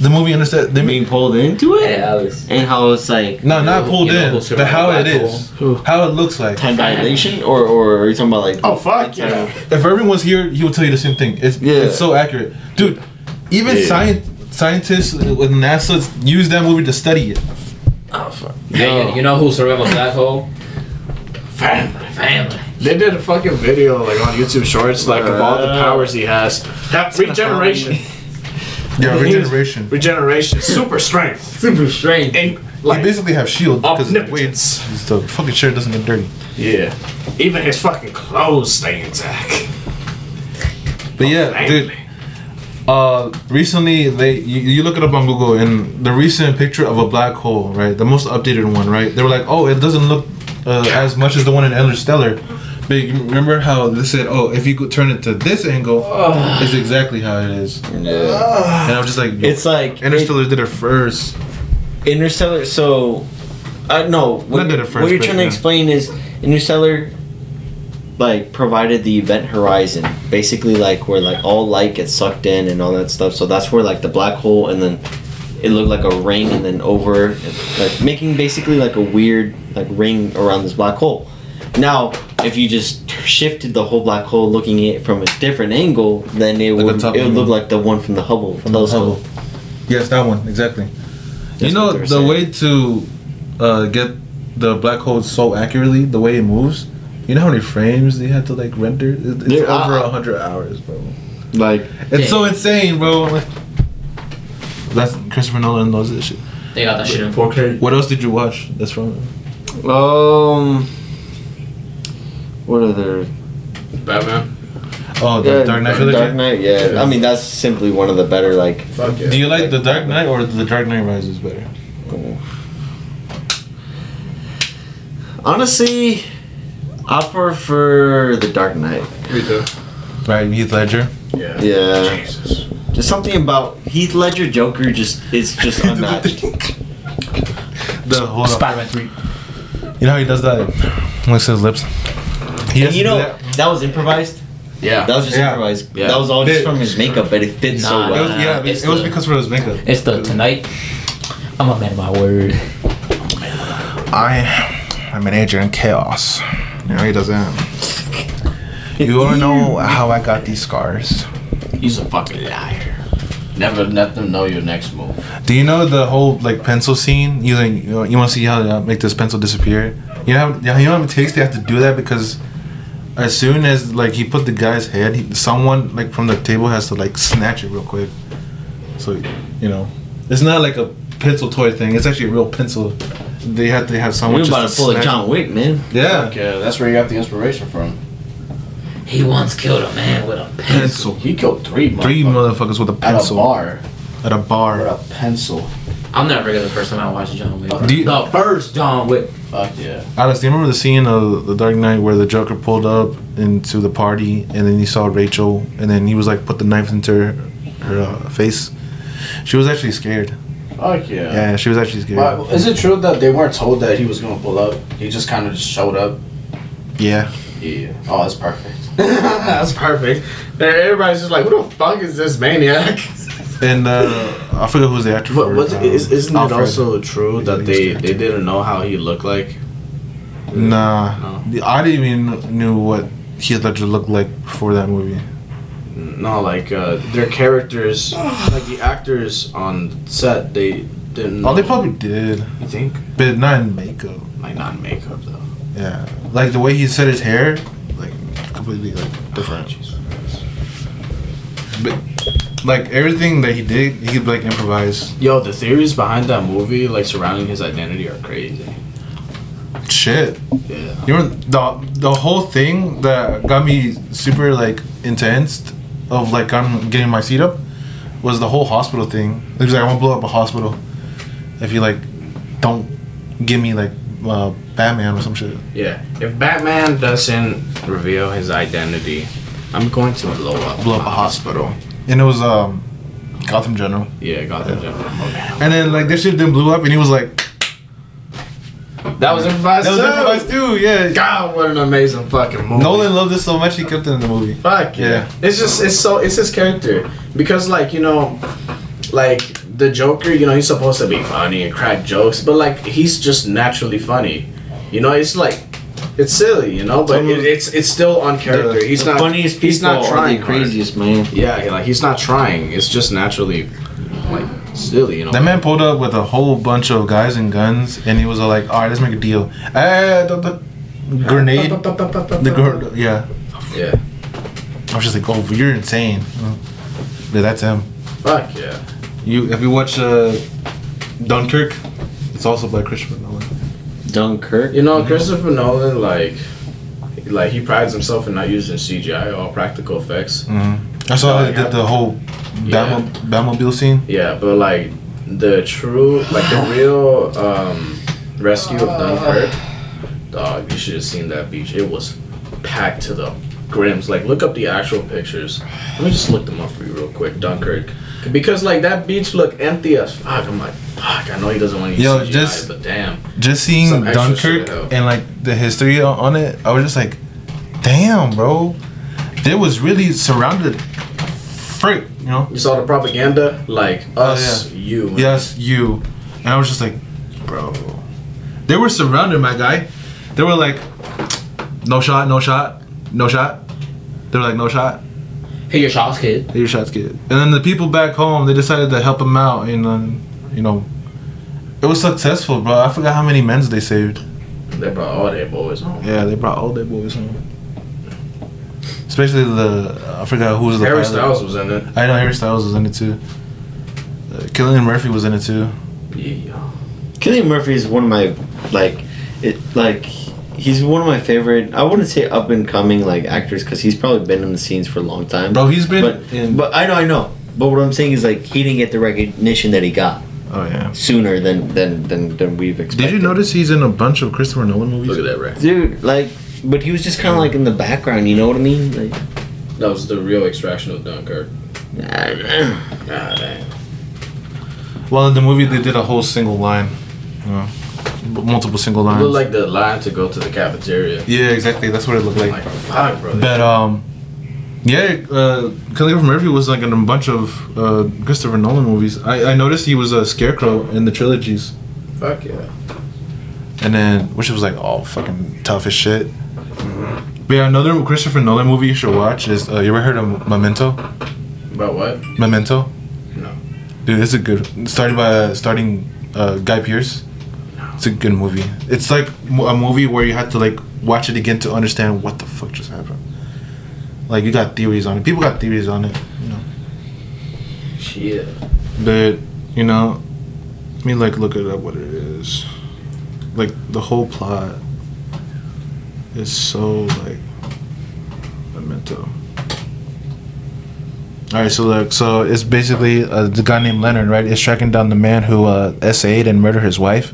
The movie understand. They being pulled into it Yeah, Alex. and how it's like no, not You pulled know in, who'll but how it is, it black is, Who? how it looks like. time dilation or or are you talking about like Oh fuck yeah! If everyone's here, he will tell you the same thing. It's Yeah. it's so accurate, dude. Even Yeah. science scientists uh, with NASA use that movie to study it. Oh, fuck. Hey, you- you know who survived a black hole? Family. Family. They did a fucking video like on YouTube Shorts, like of all the Uh, powers he has. Regeneration, Yeah, He is- regeneration. regeneration, super strength, Super strange. and They like basically have shield because the way omnipotence. it's the fucking shirt doesn't get dirty. Yeah, even his fucking clothes stay intact. But yeah, Family. dude, Uh, recently they you, you look it up on Google and the recent picture of a black hole, right? The most updated one, right? They were like, oh, it doesn't look uh, as much as the one in Interstellar. But remember how they said, oh, if you could turn it to this angle, it's exactly how it is. And I was just like, It's like Interstellar did it first. Interstellar. So, uh, no. What, did it you're- first, what you're but trying to explain is Interstellar, like provided the event horizon, basically like where like all light gets sucked in and all that stuff. So that's where like the black hole and then it looked like a ring and then over, like making basically like a weird like ring around this black hole. Now, if you just shifted the whole black hole, looking at it from a different angle, then it Like would it would look like the one from the Hubble From the. Hubble. Yes, that one exactly. That's you know the saying. way to uh, get the black hole so accurately, the way it moves. You know how many frames they had to like render? It- It's over a hundred hours, bro. Like It's so insane, bro. Like, That's Christopher Nolan knows this shit. They got that shit in 4K. What else did you watch? That's from. Um, what other? Batman. Oh, the Yeah, Dark Knight Dark. Knight, yeah. Yeah. I mean, that's simply one of the better like. Fuck yeah. Do you like the Dark Knight or the Dark Knight Rises better? Honestly, I prefer the Dark Knight. Me too. Right, Heath Ledger. Yeah. Yeah. Jesus. Just something about Heath Ledger Joker just is just unmatched. The hold up. Spider-Man 3. You know how he does that? Licks his lips. He and you know that. that was improvised. Yeah. That was just Yeah. improvised. Yeah. That was all just It- from his makeup, but it fits so Nah, It well. was, yeah, it's it was because of his makeup. It's the tonight. I'm a man of my word. I I'm an agent in chaos. You know he does that. You wanna know how I got these scars? He's a fucking liar. Never let them know your next move. Do you know the whole like pencil scene? You like you, you want to see how to uh, make this pencil disappear? You know, how, you know how many takes they have to do that because as soon as like he put the guy's head, he, someone like from the table has to like snatch it real quick. So you know, it's not like a pencil toy thing. It's actually a real pencil. They have to have someone. We're about to to pull a John Wick, man. it. Yeah, Okay, that's where you got the inspiration from. He once killed a man with a pencil. pencil. He killed three Three motherfuckers motherfuckers with a pencil. at a pencil bar. at a bar. With a pencil. I'm never forget the first time I watched John Wick. Do you- the first John Wick. Fuck yeah. Alex, do you remember the scene of The Dark Knight where the Joker pulled up into the party and then he saw Rachel and then he was like put the knife into her, her uh, face? She was actually scared. Fuck yeah. Yeah, she was actually scared. But is it true that they weren't told that he was gonna pull up? He just kind of just showed up. Yeah. Yeah. Oh, that's perfect. that's perfect. Everybody's just like, who the fuck is this maniac? And uh, I forget who's the actor But for um, is, isn't it also true Yeah, that they, they didn't know how he looked like? Nah. I didn't even knew what Heath Ledger looked like before that movie. No, like uh, their characters, like the actors on set, they didn't. Oh, they probably did. You think? But not in makeup. Like not in makeup though. Yeah. Like the way he set his hair, like completely like different. But like everything that he did, he could like improvise. Yo, the theories behind that movie, like surrounding his identity, are crazy. Shit. Yeah. You know the the whole thing that got me super like intense of like I'm getting my seat up was the whole hospital thing. He was like, I want to blow up a hospital if you like don't give me like uh, Batman or some shit. Yeah. If Batman doesn't reveal his identity, I'm going to blow up. Blow up a hospital. And it was um Gotham General. Yeah, Gotham General. Okay. And then like this shit then blew up and he was like That was improvised. That was improvised too, yeah. God, what an amazing fucking movie. Nolan loved this so much he kept it in the movie. Fuck yeah. Yeah. It's just it's so it's his character because like you know, like the Joker, you know, he's supposed to be funny and crack jokes, but like he's just naturally funny. You know, it's like it's silly, you know, but it, it's it's still on character. The- he's the not funniest people He's not are trying the craziest, man. Yeah, like he's not trying. It's just naturally like silly, you know. That man pulled up with a whole bunch of guys and guns and he was all like, Alright, let's make a deal. Eh, the, the grenade the gr- yeah. Yeah. I was just like, oh, you're insane. Yeah, that's him. Fuck yeah. You have you watched uh, Dunkirk? It's also by Christopher Nolan. Dunkirk. You know, Christopher Nolan, like, like he prides himself in not using CGI, all practical effects. Mm-hmm. I saw Like, they did the whole Yeah. Batmo- Batmobile scene. Yeah, but like the true, like the real um, rescue of Dunkirk, dog, you should have seen that beach. It was packed to the grims. Like, look up the actual pictures. Let me just look them up for you real quick. Dunkirk, because like that beach looked empty as fuck. I'm like, fuck. I know he doesn't want to Yo, CGI, just- but damn. Just seeing Dunkirk and like the history on it, I was just like, damn, bro. They was really surrounded. Frick, you know. You saw the propaganda, like Oh, us, you. Yes, you. And I was just like, bro. They were surrounded, my guy. They were like, no shot, no shot, no shot. They were like, no shot. Hit your shots, kid. Hit your shots, kid. And then the people back home, they decided to help him out, and then, you know, it was successful, bro. I forgot how many men's they saved. They brought all their boys home. Yeah, they brought all their boys home. Especially the I forgot who was the Harry pilot. Styles was in it. I know Harry Styles was in it too. Uh, Cillian Murphy was in it too. Yeah. Cillian Murphy is one of my like it like he's one of my favorite. I wouldn't say up and coming like actors because he's probably been in the scenes for a long time. Bro, he's been but in. but I know I know. But what I'm saying is like he didn't get the recognition that he got oh yeah. sooner than than than, than we've expected. Did you notice he's in a bunch of Christopher Nolan movies? Look at that, right? dude? Like, but he was just kind of like in the background. You know what I mean? Like, That was the real extraction of Dunkirk. I don't know. Well, in the movie they did a whole single line. You know, m- multiple single It lines. looked like the line to go to the cafeteria. yeah, exactly. That's what it looked like. like, fuck, bro. But um, yeah, uh, Cillian Murphy was like in a bunch of uh, Christopher Nolan movies. I, I noticed he was a Scarecrow in the trilogies, Fuck yeah. and then which was like all fucking tough as shit. But yeah, another Christopher Nolan movie you should watch is uh, you ever heard of Memento? About what? Memento. No. Dude, it's a good. Started by uh, starting uh, Guy Pearce. It's a good movie. It's like a movie where you have to like watch it again to understand what the fuck just happened. Like you got theories on it. People got theories on it. You know. Shit. But you know, let me like look it up what it is. Like the whole plot is so like memento. All right, so look, so it's basically uh, the guy named Leonard, right? Is tracking down the man who uh, SA'd and murdered his wife.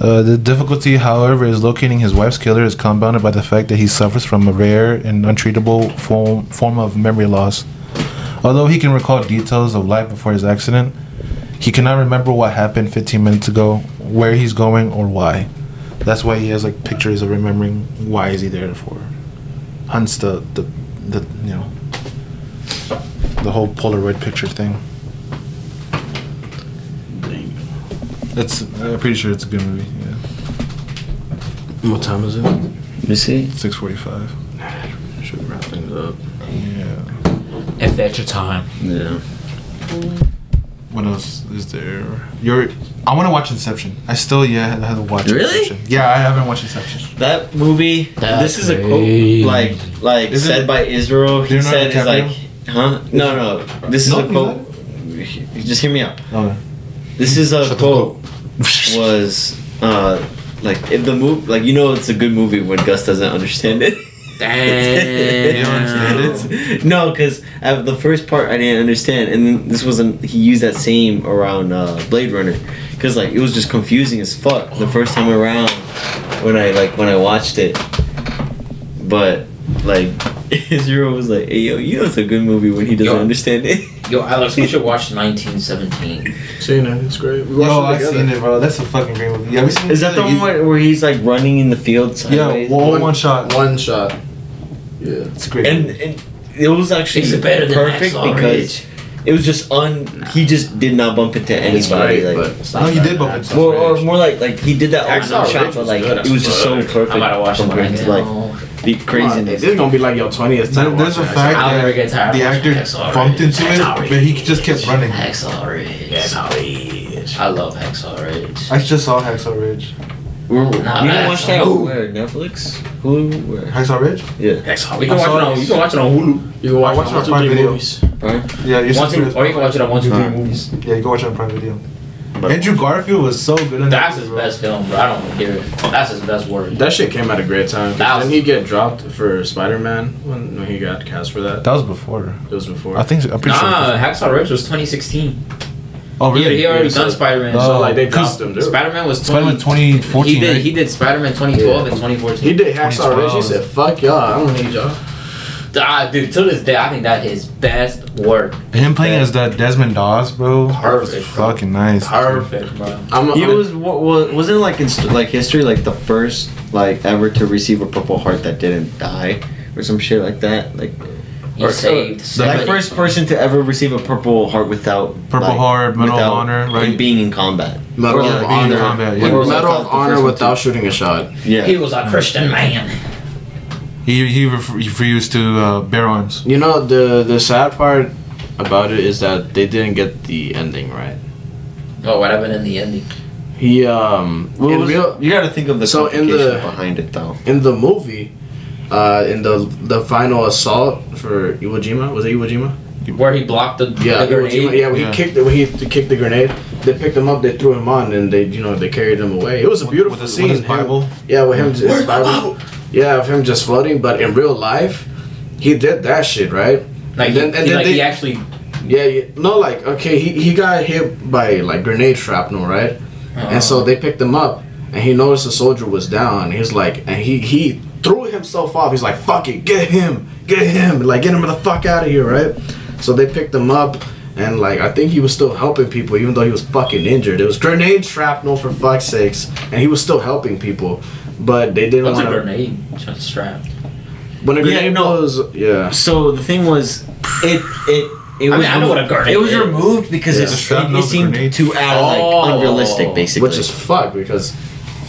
Uh, the difficulty, however, is locating his wife's killer is compounded by the fact that he suffers from a rare and untreatable form form of memory loss. Although he can recall details of life before his accident, he cannot remember what happened 15 minutes ago, where he's going, or why. That's why he has like pictures of remembering why is he there for. Hunts the the, the you know the whole Polaroid picture thing. It's I'm pretty sure it's a good movie. Yeah, What time is it? Let me see. 6:45. Should wrap things up. Yeah. If that's your time. Yeah. What else is there? You're. I want to watch Inception. I still yeah I haven't watched Really? Inception. Yeah, I haven't watched Inception. That movie. That's this is a crazy. quote like like Is it said by Israel. He Leonardo said it's DiCaprio? like, huh? No, no. This is No, a he's quote. Just hear me out. Oh. This is a Shut the quote. Was uh like if the movie like you know it's a good movie when Gus doesn't understand it. Damn. You don't understand it? no, because the first part I didn't understand, and then this wasn't. He used that same around uh, Blade Runner, because like it was just confusing as fuck the first time around when I like when I watched it. But like Israel was like, "Hey yo, you know it's a good movie when he doesn't Yo. understand it." Yo, Alex, we should watch 1917. Seen it. It's great. We Yo, watched I've it together. seen it, bro. That's a fucking great movie. Yeah, we seen Is that the it? one where, where he's like running in the field Yeah, sideways? one, one shot. One shot. Yeah. It's great. and, and it was actually Is it better than perfect Hacksaw because it was just un. He just did not bump into anybody. great, like, but it's No, not he bad. did bump into- Well, or more like like he did that all Hacksaw one shot, Ridge but was like good it was just so fuck. perfect. I'm about to watch it right to like now. the Come on, craziness. This is gonna be like your twentieth There- time. there's a watching fact I'll never get that tired the of actor watching Hacksaw bumped Ridge. into Hacksaw it, Ridge. but he just kept running. Hacksaw Ridge. Hacksaw Ridge. I love Hacksaw Ridge. I just saw Hacksaw Ridge. We're, you Nah, didn't watch that Hulu. Uh, where Netflix, Hulu, where? Hacksaw Ridge? Yeah, Hacksaw We can watch it on. You can watch it on Hulu. You can watch, I watched one, it on Prime Video. movies. Right? Yeah, you're One, two, or you can watch it on one, two, three movies. Yeah, you can watch it on Prime Video. But Andrew Garfield was so good in that. That's that. his bro. best film, bro. I don't hear it. That's his best work. That shit came at a great time. 'cause That was- Didn't he get dropped for Spider Man when, when he got cast for that? That was before. It was before. I think. I'm pretty Nah, sure. Hacksaw Ridge was 2016. Oh He, really? he already Yeah, so- done Spider Man. Oh, so like they Cause dropped him, dude. Spider Man was 20, Spider-Man 2014, He did. right? He did Spider Man 2012 and 2014. He did Hacksaw Ridge. He 2012. said, "Fuck y'all, I don't need y'all." Ah, dude, to this day, I think that his best work. Him playing as that Desmond Doss, bro. Perfect, bro. Fucking nice. Perfect, bro. I'm, he I'm- was what was wasn't it like in st- like history like the first like ever to receive a Purple Heart that didn't die or some shit like that like He Or- saved. like somebody. first person to ever receive a Purple Heart without Purple like, Heart, Medal of without Honor, right? being in combat. Medal Or, of being in Honor. combat, yeah. Medal Or, of the first Honor one without too. shooting a shot. Yeah. He was a Christian man. He he ref- refused to uh, bear arms. You know the the sad part about it is that they didn't get the ending right. Oh, what happened in the ending? He um What in was- real you got to think of the So in complication the- behind it though. in the movie, uh, in the the final assault for Iwo Jima was it Iwo Jima? Where he blocked the, Yeah, the Iwo Jima. grenade. Yeah, when Yeah. he kicked it, when he kicked the grenade, they picked him up, they threw him on, and they you know they carried him away. It was a beautiful with his- scene. with his him- Bible? yeah, with him just Bible. Yeah, of him just floating, but in real life, he did that shit right. Like, And he, then- and he, then like they- he actually. Yeah, yeah, no, like okay, he, he got hit by like grenade shrapnel, right? And so they picked him up, and he noticed the soldier was down. He's like, and he he threw himself off. He's like, "Fuck it, get him, get him, like get him the fuck out of here!" Right? So they picked him up, and like I think he was still helping people, even though he was fucking injured. It was grenade shrapnel for fuck's sakes, and he was still helping people, but they didn't What's a want to. grenade? Just strap. When a Yeah, no. blows, yeah. So the thing was, it it. It I was mean, I know what a grenade It was is. removed because Yeah. it, it, Shrapnel's a seemed grenade. too out like Oh. unrealistic, basically. Which is fuck because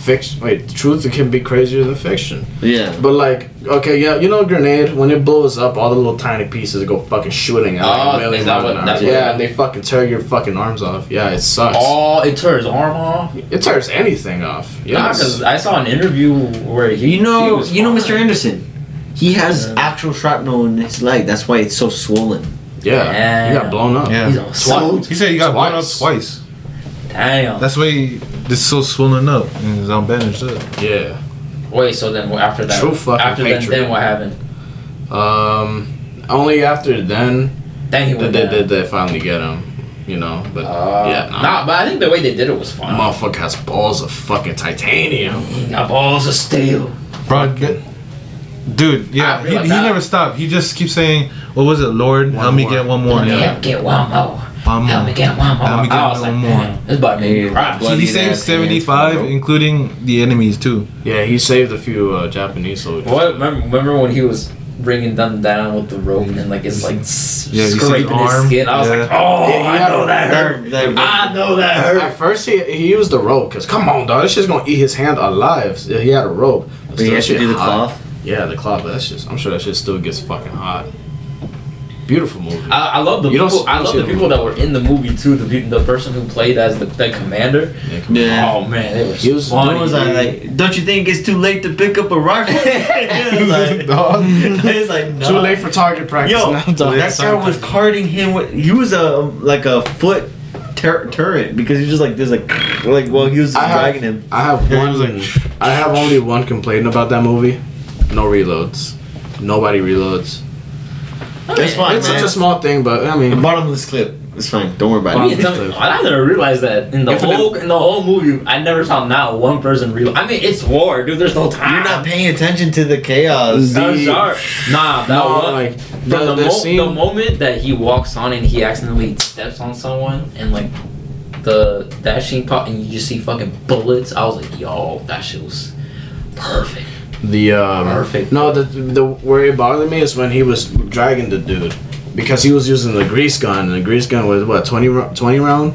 fiction. Wait, truth can be crazier than fiction. yeah. But like, okay, yeah, you know, a grenade when it blows up, all the little tiny pieces go fucking shooting out. Oh, like a oh, million is that what- an that's what yeah, and they fucking tear your fucking arms off. Yeah, it sucks. Oh, it tears arm off. It tears anything off. Yeah, Yeah, because I saw an interview where he. You know, he was you know. Mr. Anderson. He has Yeah. actual shrapnel in his leg. That's why it's so swollen. yeah, he got blown up. Yeah. He's all so He said he got blown up Twice. Twice. damn. That's why he, this is so swollen up and he's all bandaged up. Yeah. Wait, so then after that, True fucking after then, patriot. then what happened? Um, only after then Then he did went they, down. did they finally get him. You know, but Uh, yeah, nah. nah, but I think the way they did it was fine. Motherfucker has balls of fucking titanium. He got balls of steel. Bro, get- dude, yeah, he, feel he that- never stopped. He just keeps saying, "What was it, Lord? One Help me more. get one more." Let me Yeah. help get one more. One Help more. me get one more. Help me get I was one like, more. man, this about to make me Yeah, cry. So he saved seventy-five, hands, including the enemies too. Yeah, he saved a few uh, Japanese soldiers. What? Remember, remember when he was bringing them down with the rope and like it's like Yeah, you see his scraping his skin? I was Yeah. like, oh, Yeah, I know a- that hurt. That- I know that hurt. At first, he, he used the rope because come on, dog, this shit's gonna eat his hand alive. He had a rope. But he Still has to do the hot. cloth. Yeah, the cloth. But that's just. I'm sure that shit still gets fucking hot. Beautiful movie. I, I love the You people. s- I don't love the the people that were in the movie too. The peop- the person who played as the, the commander. yeah. Yeah. Oh man, they were He was- funny. Was I like? Don't you think it's too late to pick up a rifle? It's like, Dog. it's like Too late for target practice. Yo, now, dog. that guy was carting him with. He was a like a foot tur- turret because he just like there's like like well he was just I have, dragging him. I have one. like, I have only one complaint about that movie. No reloads. Nobody reloads. That's fine, It's man. such a small thing, but I The mean, bottom of this clip. It's fine. Don't worry I about mean, it. tell me- I never realized that in the Infinite- whole in the whole movie, I never saw not one person reload. I mean, it's war, dude. There's no time. You're not paying attention to the chaos. I'm The- sorry. Nah, that no, one. like From the, the, the mo- scene. the moment that he walks on and he accidentally steps on someone and like the that scene pop and you just see fucking bullets, I was like, yo, that shit was perfect. The um, Perfect. No, the the where it bothered me is when he was dragging the dude because he was using the grease gun and the grease gun was what 20, 20 round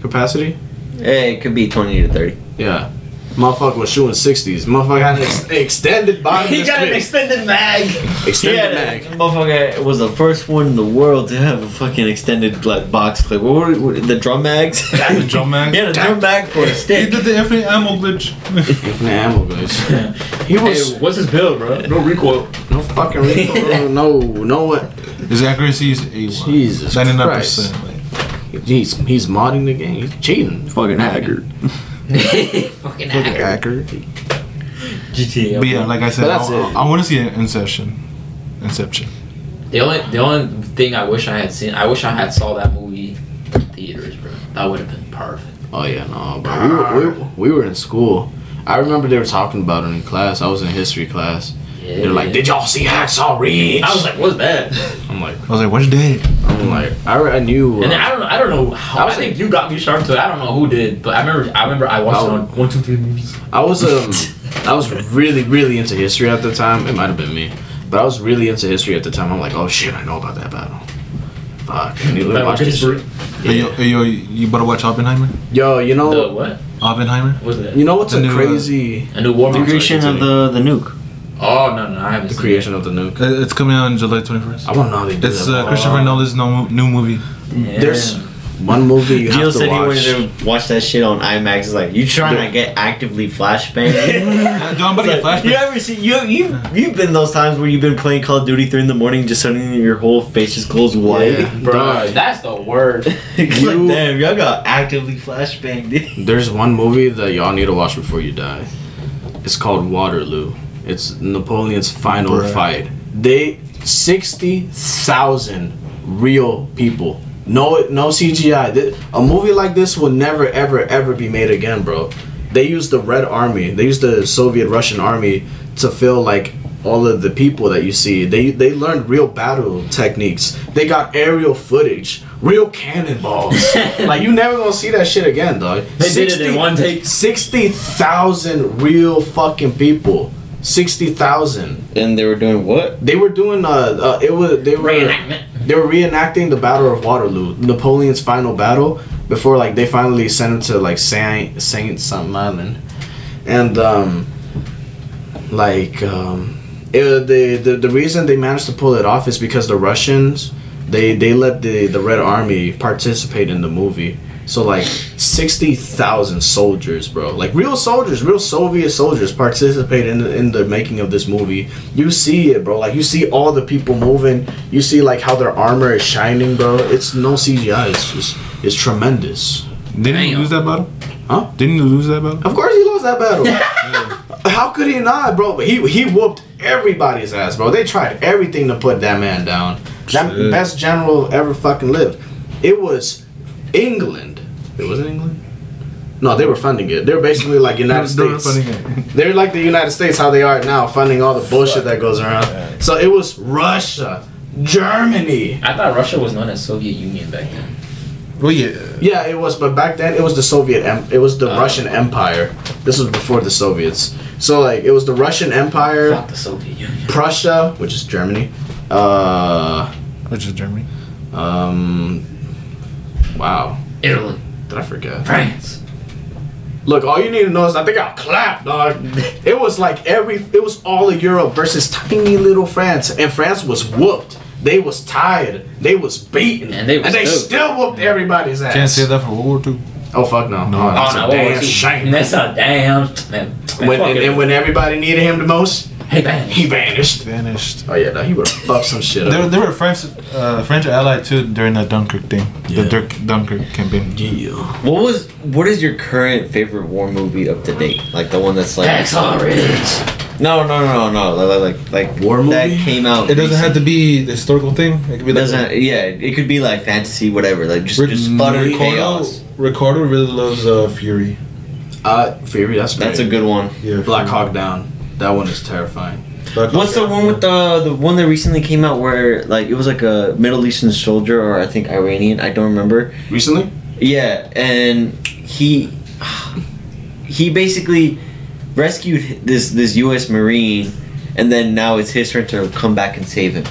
capacity. Hey, it could be twenty to thirty. Yeah, motherfucker was shooting sixties. Motherfucker had an ex- extended bottom. he got an extended mag. extended Yeah, mag. motherfucker was the first one in the world to have a fucking extended like box clip. What were what, the drum mags? the drum man. yeah, the drum mag for a stick. He did the infinite ammo glitch. Infinite ammo glitch. He was Hey, what's his build, bro? No recoil. no fucking recoil. no, no what? His accuracy is A1. Jesus 99%. Christ. He's he's modding the game. He's cheating. Fucking hacker. Fucking hacker. Hacker. GTA. But yeah, like I said, But I. I want to see Inception. Inception. The only the only thing I wish I had seen, I wish I had saw that movie in theaters, bro. That would have been perfect. Oh yeah, no, but we were, we, were- we were in school. I remember they were talking about it in class. I was in history class. Yeah. They're like, "Did y'all see Hacksaw Ridge?" I was like, what's that? I'm like, I was like, "What's that? I'm like, I, I knew. And then uh, I don't know, I don't know how. I I, was think you got me started to it. I don't know who did, but I remember, I remember I watched it Oh. on one, two, three movies. I was um, I was really really into history at the time. It might have been me, but I was really into history at the time. I'm like, oh shit, I know about that battle. Fuck, I need to watch this. shit. Hey, yo, hey, yo, you better watch Oppenheimer. Yo, you know, The what? Oppenheimer. What's that? you know what's The a new, uh, crazy? A new war The creation of the the nuke. Oh no no I haven't The seen creation of the nuke. Uh, It's coming out on July 21st. I want to know how they do It's that. uh, Christopher Nolan's no, new movie. Yeah. There's one movie you Jill have to said he wanted to watch that shit on IMAX. It's like you trying to get actively flashbang. Uh, John, but It's get like, flashback. you ever see you you you've been those times where you've been playing Call of Duty three in the morning, just suddenly your whole face just goes white. Yeah, Bro, bro. that's the word. It's You- like, damn, y'all got actively flashbang. There's one movie that y'all need to watch before you die. It's called Waterloo. It's Napoleon's final Bruh. fight. They sixty thousand real people. No, no CGI. A movie like this will never, ever, ever be made again, bro. They used the Red Army. They used the Soviet Russian army to fill like all of the people that you see. They they learned real battle techniques. They got aerial footage, real cannonballs. like you never gonna see that shit again, dog. They did it in one take. Sixty thousand real fucking people. Sixty thousand. And they were doing what? They were doing uh, uh it was they were Reenactment. they were reenacting the Battle of Waterloo, Napoleon's final battle before like they finally sent him to like Saint Saint something Island, and um, like um, it, the, the the reason they managed to pull it off is because the Russians they they let the the Red Army participate in the movie. So like sixty thousand soldiers, bro, like real soldiers, real Soviet soldiers, participate in the, in the making of this movie. You see it, bro. Like you see all the people moving. You see like how their armor is shining, bro. It's no CGI. It's just it's tremendous. Didn't he lose that battle? Huh? Didn't he lose that battle? Of course he lost that battle. How could he not, bro? But he he whooped everybody's ass, bro. They tried everything to put that man down. That Shit. best general ever fucking lived. It was England. It wasn't England. No, they were funding it. They're basically like United States. They're like the United States, how they are now, funding all the bullshit that goes around. So it was Russia, Germany. I thought Russia was known as Soviet Union back then. Well, yeah. Yeah, it was, but back then it was the Soviet. Em- it was the Oh. Russian Empire. This was before the Soviets. So like, it was the Russian Empire. Fuck the Soviet Union. Prussia, which is Germany. Uh, Which is Germany. um, wow, Italy, did I forget? France. Look, all you need to know is that they got clapped, dog. It was like every, it was all of Europe versus tiny little France, and France was whooped. They was tired. They was beaten, And they was stoked. still whooped everybody's ass. Can't say that for World War II. Oh fuck no! No. Oh, that's oh a damn shame. That's a damn man. When and, and when everybody needed him the most, hey man, he vanished. Vanished. Oh yeah, no, he would have fucked some shit They were, up. they were French, uh, French allied too during the Dunkirk thing, Yeah. the Dirk, Dunkirk campaign. Yeah. What was what is your current favorite war movie up to date? Like the one that's like Hacksaw Ridge. no no no no no like like, like War movie that came out. It doesn't have to be the historical thing. It could be like doesn't yeah it could be like fantasy whatever like just Ric- just utter Ricardo, chaos. Ricardo really loves uh, Fury. Uh, Fury. That's great. That's a good one. Yeah, Black Fury. Hawk Down. That one is terrifying. Black What's the one with the the one that recently came out where like it was like a Middle Eastern soldier or I think Iranian I don't remember. Recently? Yeah, and he he basically rescued this this U.S. Marine, and then now it's his turn to come back and save him.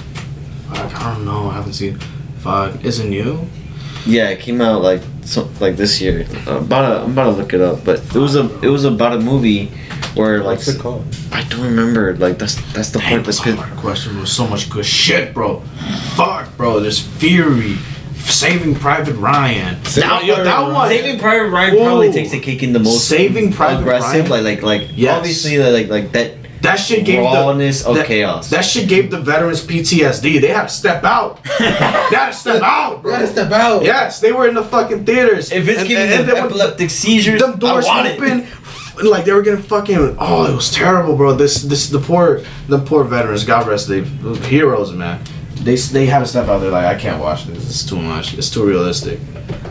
I don't know. I haven't seen. Fuck, is it new? Yeah, it came out like so, like this year. Uh, about to, I'm about to look it up, but it was a it was about a movie where like What's it called? I don't remember. Like that's that's the Dang, part that's that's good. hard question. Was so much good shit, bro. Fuck, bro. There's Fury, Saving Private Ryan. That, yo, that one. Saving Private Ryan probably takes the cake in the most Saving Private aggressive. Ryan? Like like like Yes. obviously like like that That shit gave rawness the of that, chaos. That shit gave the veterans PTSD. They had to step out. they had to step out, bro. step out. Yes, they were in the fucking theaters. if it's And- giving and them then epileptic seizures, them doors I want it. open. Like they were getting fucking. Oh, it was terrible, bro. This, this, the poor, the poor veterans. God rest they heroes, man. They, they had to step out. They're like, I can't watch this. It's too much. It's too realistic.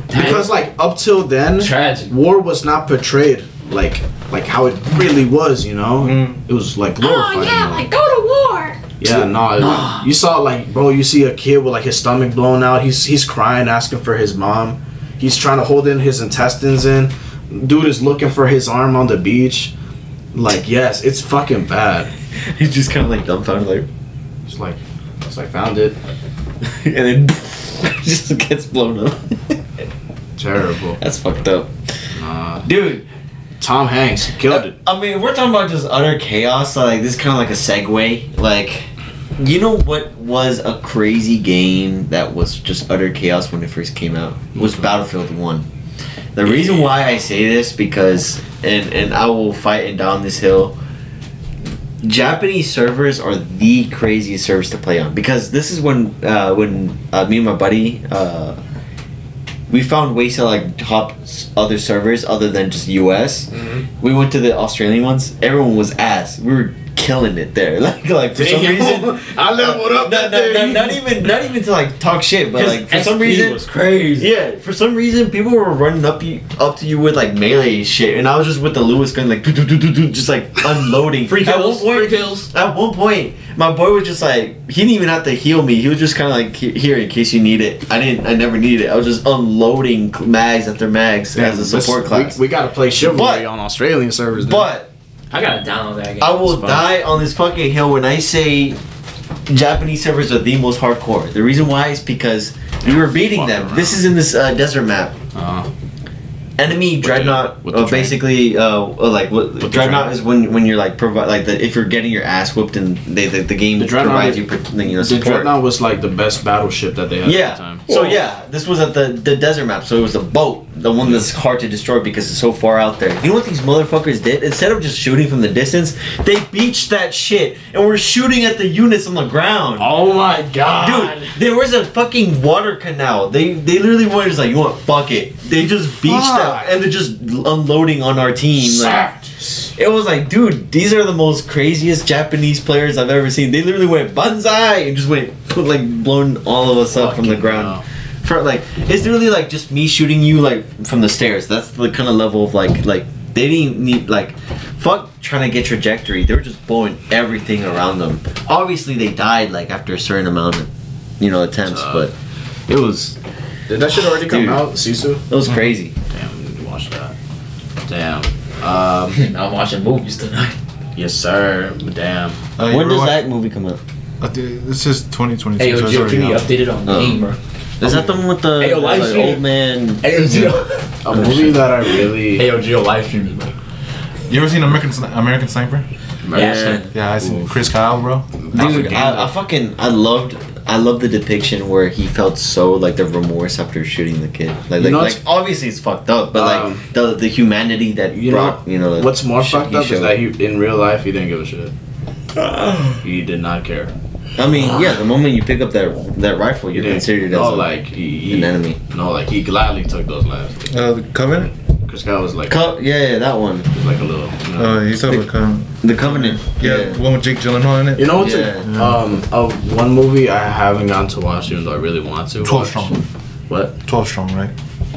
Because like up till then, Tragic. war was not portrayed like like how it really was. You know, Mm. it was like glorified. Oh you yeah, know? like go to war. Yeah, no, you saw like, bro, you see a kid with like his stomach blown out. He's he's crying, asking for his mom. He's trying to hold in his intestines in. Dude is looking for his arm on the beach. Like, yes, it's fucking bad. He's just kind of like dumbfounded, like, It's like, it's like found it. and then just gets blown up. Terrible. That's fucked up, Nah. dude. Tom Hanks killed it. I mean, we're talking about just utter chaos. Like this, is kind of like a segue. Like, you know what was a crazy game that was just utter chaos when it first came out was mm-hmm. Battlefield One. The reason why I say this because, and and I will fight and down this hill. Japanese servers are the craziest servers to play on because this is when uh, when uh, me and my buddy uh, we found ways to like hop other servers other than just US. We went to the Australian ones. Everyone was ass. We were killing it there. Like like for some reason. I leveled up Not, that not, not, not even not even to like talk shit, but like for some SP reason was crazy. yeah, for some reason people were running up you up to you with like melee shit, and I was just with the Lewis gun like do do do do do, just like unloading. Free At one kills. point- Free kills. At one point, my boy was just like he didn't even have to heal me. He was just kind of like "He- here in case you need it. I didn't. I never needed it. I was just unloading mags after mags as a support This- class. We, we gotta play chivalry But- on Australian servers. then. but I gotta download that game. I will die on this fucking hill when I say Japanese servers are the most hardcore. The reason why is because we were beating them. around. This is in this uh, desert map. Uh, Enemy dreadnought, with the uh, basically, uh, uh, like what the dreadnought is when when you're like provide like the, if you're getting your ass whooped and they the, the game The dreadnought provides you you know the dreadnought was like the best battleship that they had at the Yeah. time. So yeah, this was at the the desert map. So it was a boat, the one that's hard to destroy because it's so far out there. You know what these motherfuckers did? Instead of just shooting from the distance, they beached that shit and were shooting at the units on the ground. oh my god. Dude, there was a fucking water canal. They they literally were just like, you want fuck it. They just beached that and they're just unloading on our team. Like, it was like, dude, these are the most craziest Japanese players I've ever seen. They literally went banzai and just went like blown all of us up from the Fucking ground. hell. For like, it's literally like just me shooting you like from the stairs. That's the kind of level of like like they didn't need like fuck trying to get trajectory. They were just blowing everything around them. Obviously, they died like after a certain amount of you know attempts, Uh, but it was Did that shit already come Dude. out, Sisu? it was crazy. Damn, we need to watch that. Damn. Um, I'm watching movies tonight. yes, sir. Damn. Uh, when does watch- that movie come out? Uh, dude, this is 2022. Hey, yo, so it's Jill, already keep me updated on the Oh. game, bro. Is that the one with the Hey, yo, live like, stream. old man? Hey, yo, A movie that I really. Hey, yo, Jill, live streaming, bro. You ever seen American Sni- American Sniper? Yeah. Yeah, I seen Oof. Chris Kyle, bro. Dude, I, I fucking I loved I loved the depiction where he felt so like the remorse after shooting the kid. Like, You like, know, like it's- obviously it's fucked up, but Um, like the the humanity that You know, brought you know the what's more shit fucked he up is showed. that he, in real life, he didn't give a shit. he did not care. I mean, yeah, the moment you pick up that that rifle, you're didn't. considered as no, a, like he, he an enemy. No, like he gladly took those lives. Uh, the Covenant? Chris Kyle was like, Co- yeah, yeah, that one, was like a little. You know, Uh, he's talking about Covenant. the Covenant. Yeah, the one with Jake Gyllenhaal in it. You know what's Yeah. a, um uh, one movie I haven't gotten to watch even though I really want to. 12 watch. Strong. What? 12 Strong, right?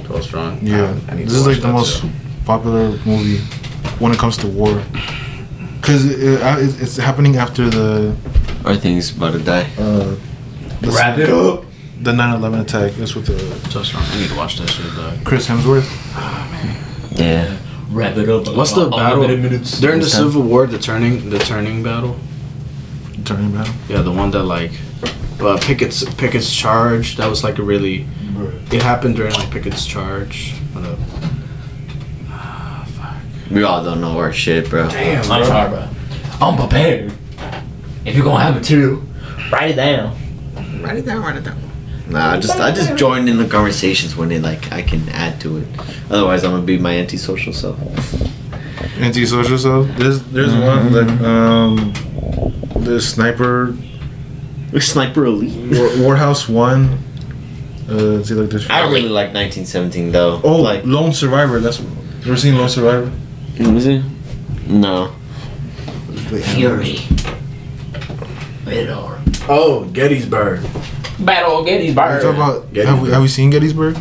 Twelve Strong. Yeah. I need to This is like the most too. popular movie when it comes to war. Because it, uh, it's it's happening after the, Our thing's about to die. uh, the Wrap it up. the 9/11 attack. That's what the Twelve Strong. I need to watch that shit. Though. Chris Hemsworth. Oh, man. Yeah. Wrap it up. What's the battle minutes. during the This time. Civil War? The turning, the turning battle. Turning battle. Yeah, the one that like, uh, Pickett's Pickett's charge. That was like a really. It happened during like Pickett's charge. What up? Ah, fuck. We all don't know our shit, bro. Damn, I'm bro. sorry, bro. I'm prepared. If you're gonna have material, write it down. Write it down. Write it down. Nah, I just I just joined in the conversations when they like I can add to it. Otherwise, I'm gonna be my antisocial self. Antisocial self. stuff. There's there's one like um, the sniper the Sniper Elite. War, Warhouse One. Uh, see like this. I don't really like 1917 though. Oh, like Lone Survivor. That's you ever seen Lone Survivor? was it? No. Fury. Rated Oh, Gettysburg. Battle of You Gettysburg. talk about have we, Gettysburg. have we seen Gettysburg?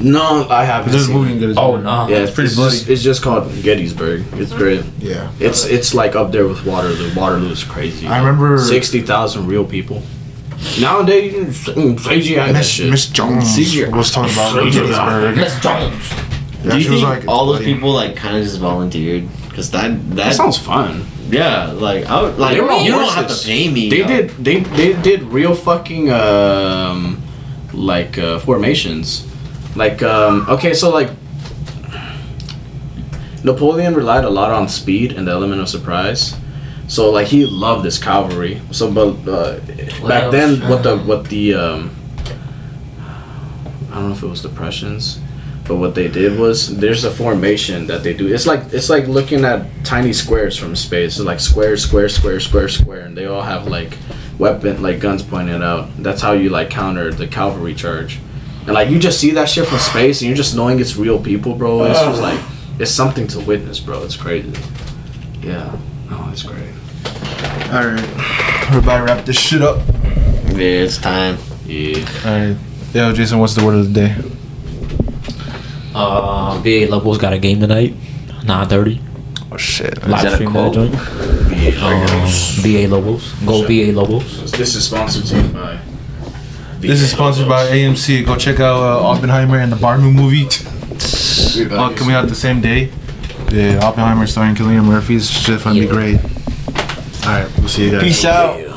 No, I haven't. There's a movie in Gettysburg. Oh no. Yeah, It's it's pretty pretty. bloody. Just, it's just called Gettysburg. It's great. Yeah. It's it's like up there with Waterloo. Waterloo is crazy. I remember- sixty thousand real people. Nowadays, you CGI mm, Miss shit. Miss Jones CGI. was talking about CGI. Gettysburg. Miss Jones. Yeah, Do you she was think like, all those people like kind of just volunteered? Cause that that, That sounds fun. yeah, like I would, like They were on you don't have to horses. pay me. They yo. did. They they did real fucking um, like uh, formations. Like um, okay, so like Napoleon relied a lot on speed and the element of surprise. So like he loved this cavalry. So but uh, back then, what the what the um, I don't know if it was the Prussians, but what they did was there's a formation that they do. It's like it's like looking at tiny squares from space. It's like square, square, square, square, square, and they all have like weapon like guns pointed out. That's how you like counter the cavalry charge. And like you just see that shit from space, and you're just knowing it's real people, bro. It's just like it's something to witness, bro. It's crazy. Yeah. Oh, it's great. All right, we're about to wrap this shit up. Yeah, it's time. Yeah. All right, yo, Jason, what's the word of the day? Uh, VA Lobos got a game tonight. 9:30. Oh shit. Live stream that call? joint. Um, VA Lobos. Go VA Lobos. This is sponsored to you by. This is sponsored by AMC. Go check out uh, Oppenheimer and the Barman movie. All coming out the same day. Yeah, Oppenheimer starring Cillian Murphy. It's just gonna be great. All right, we'll see you guys. Peace out.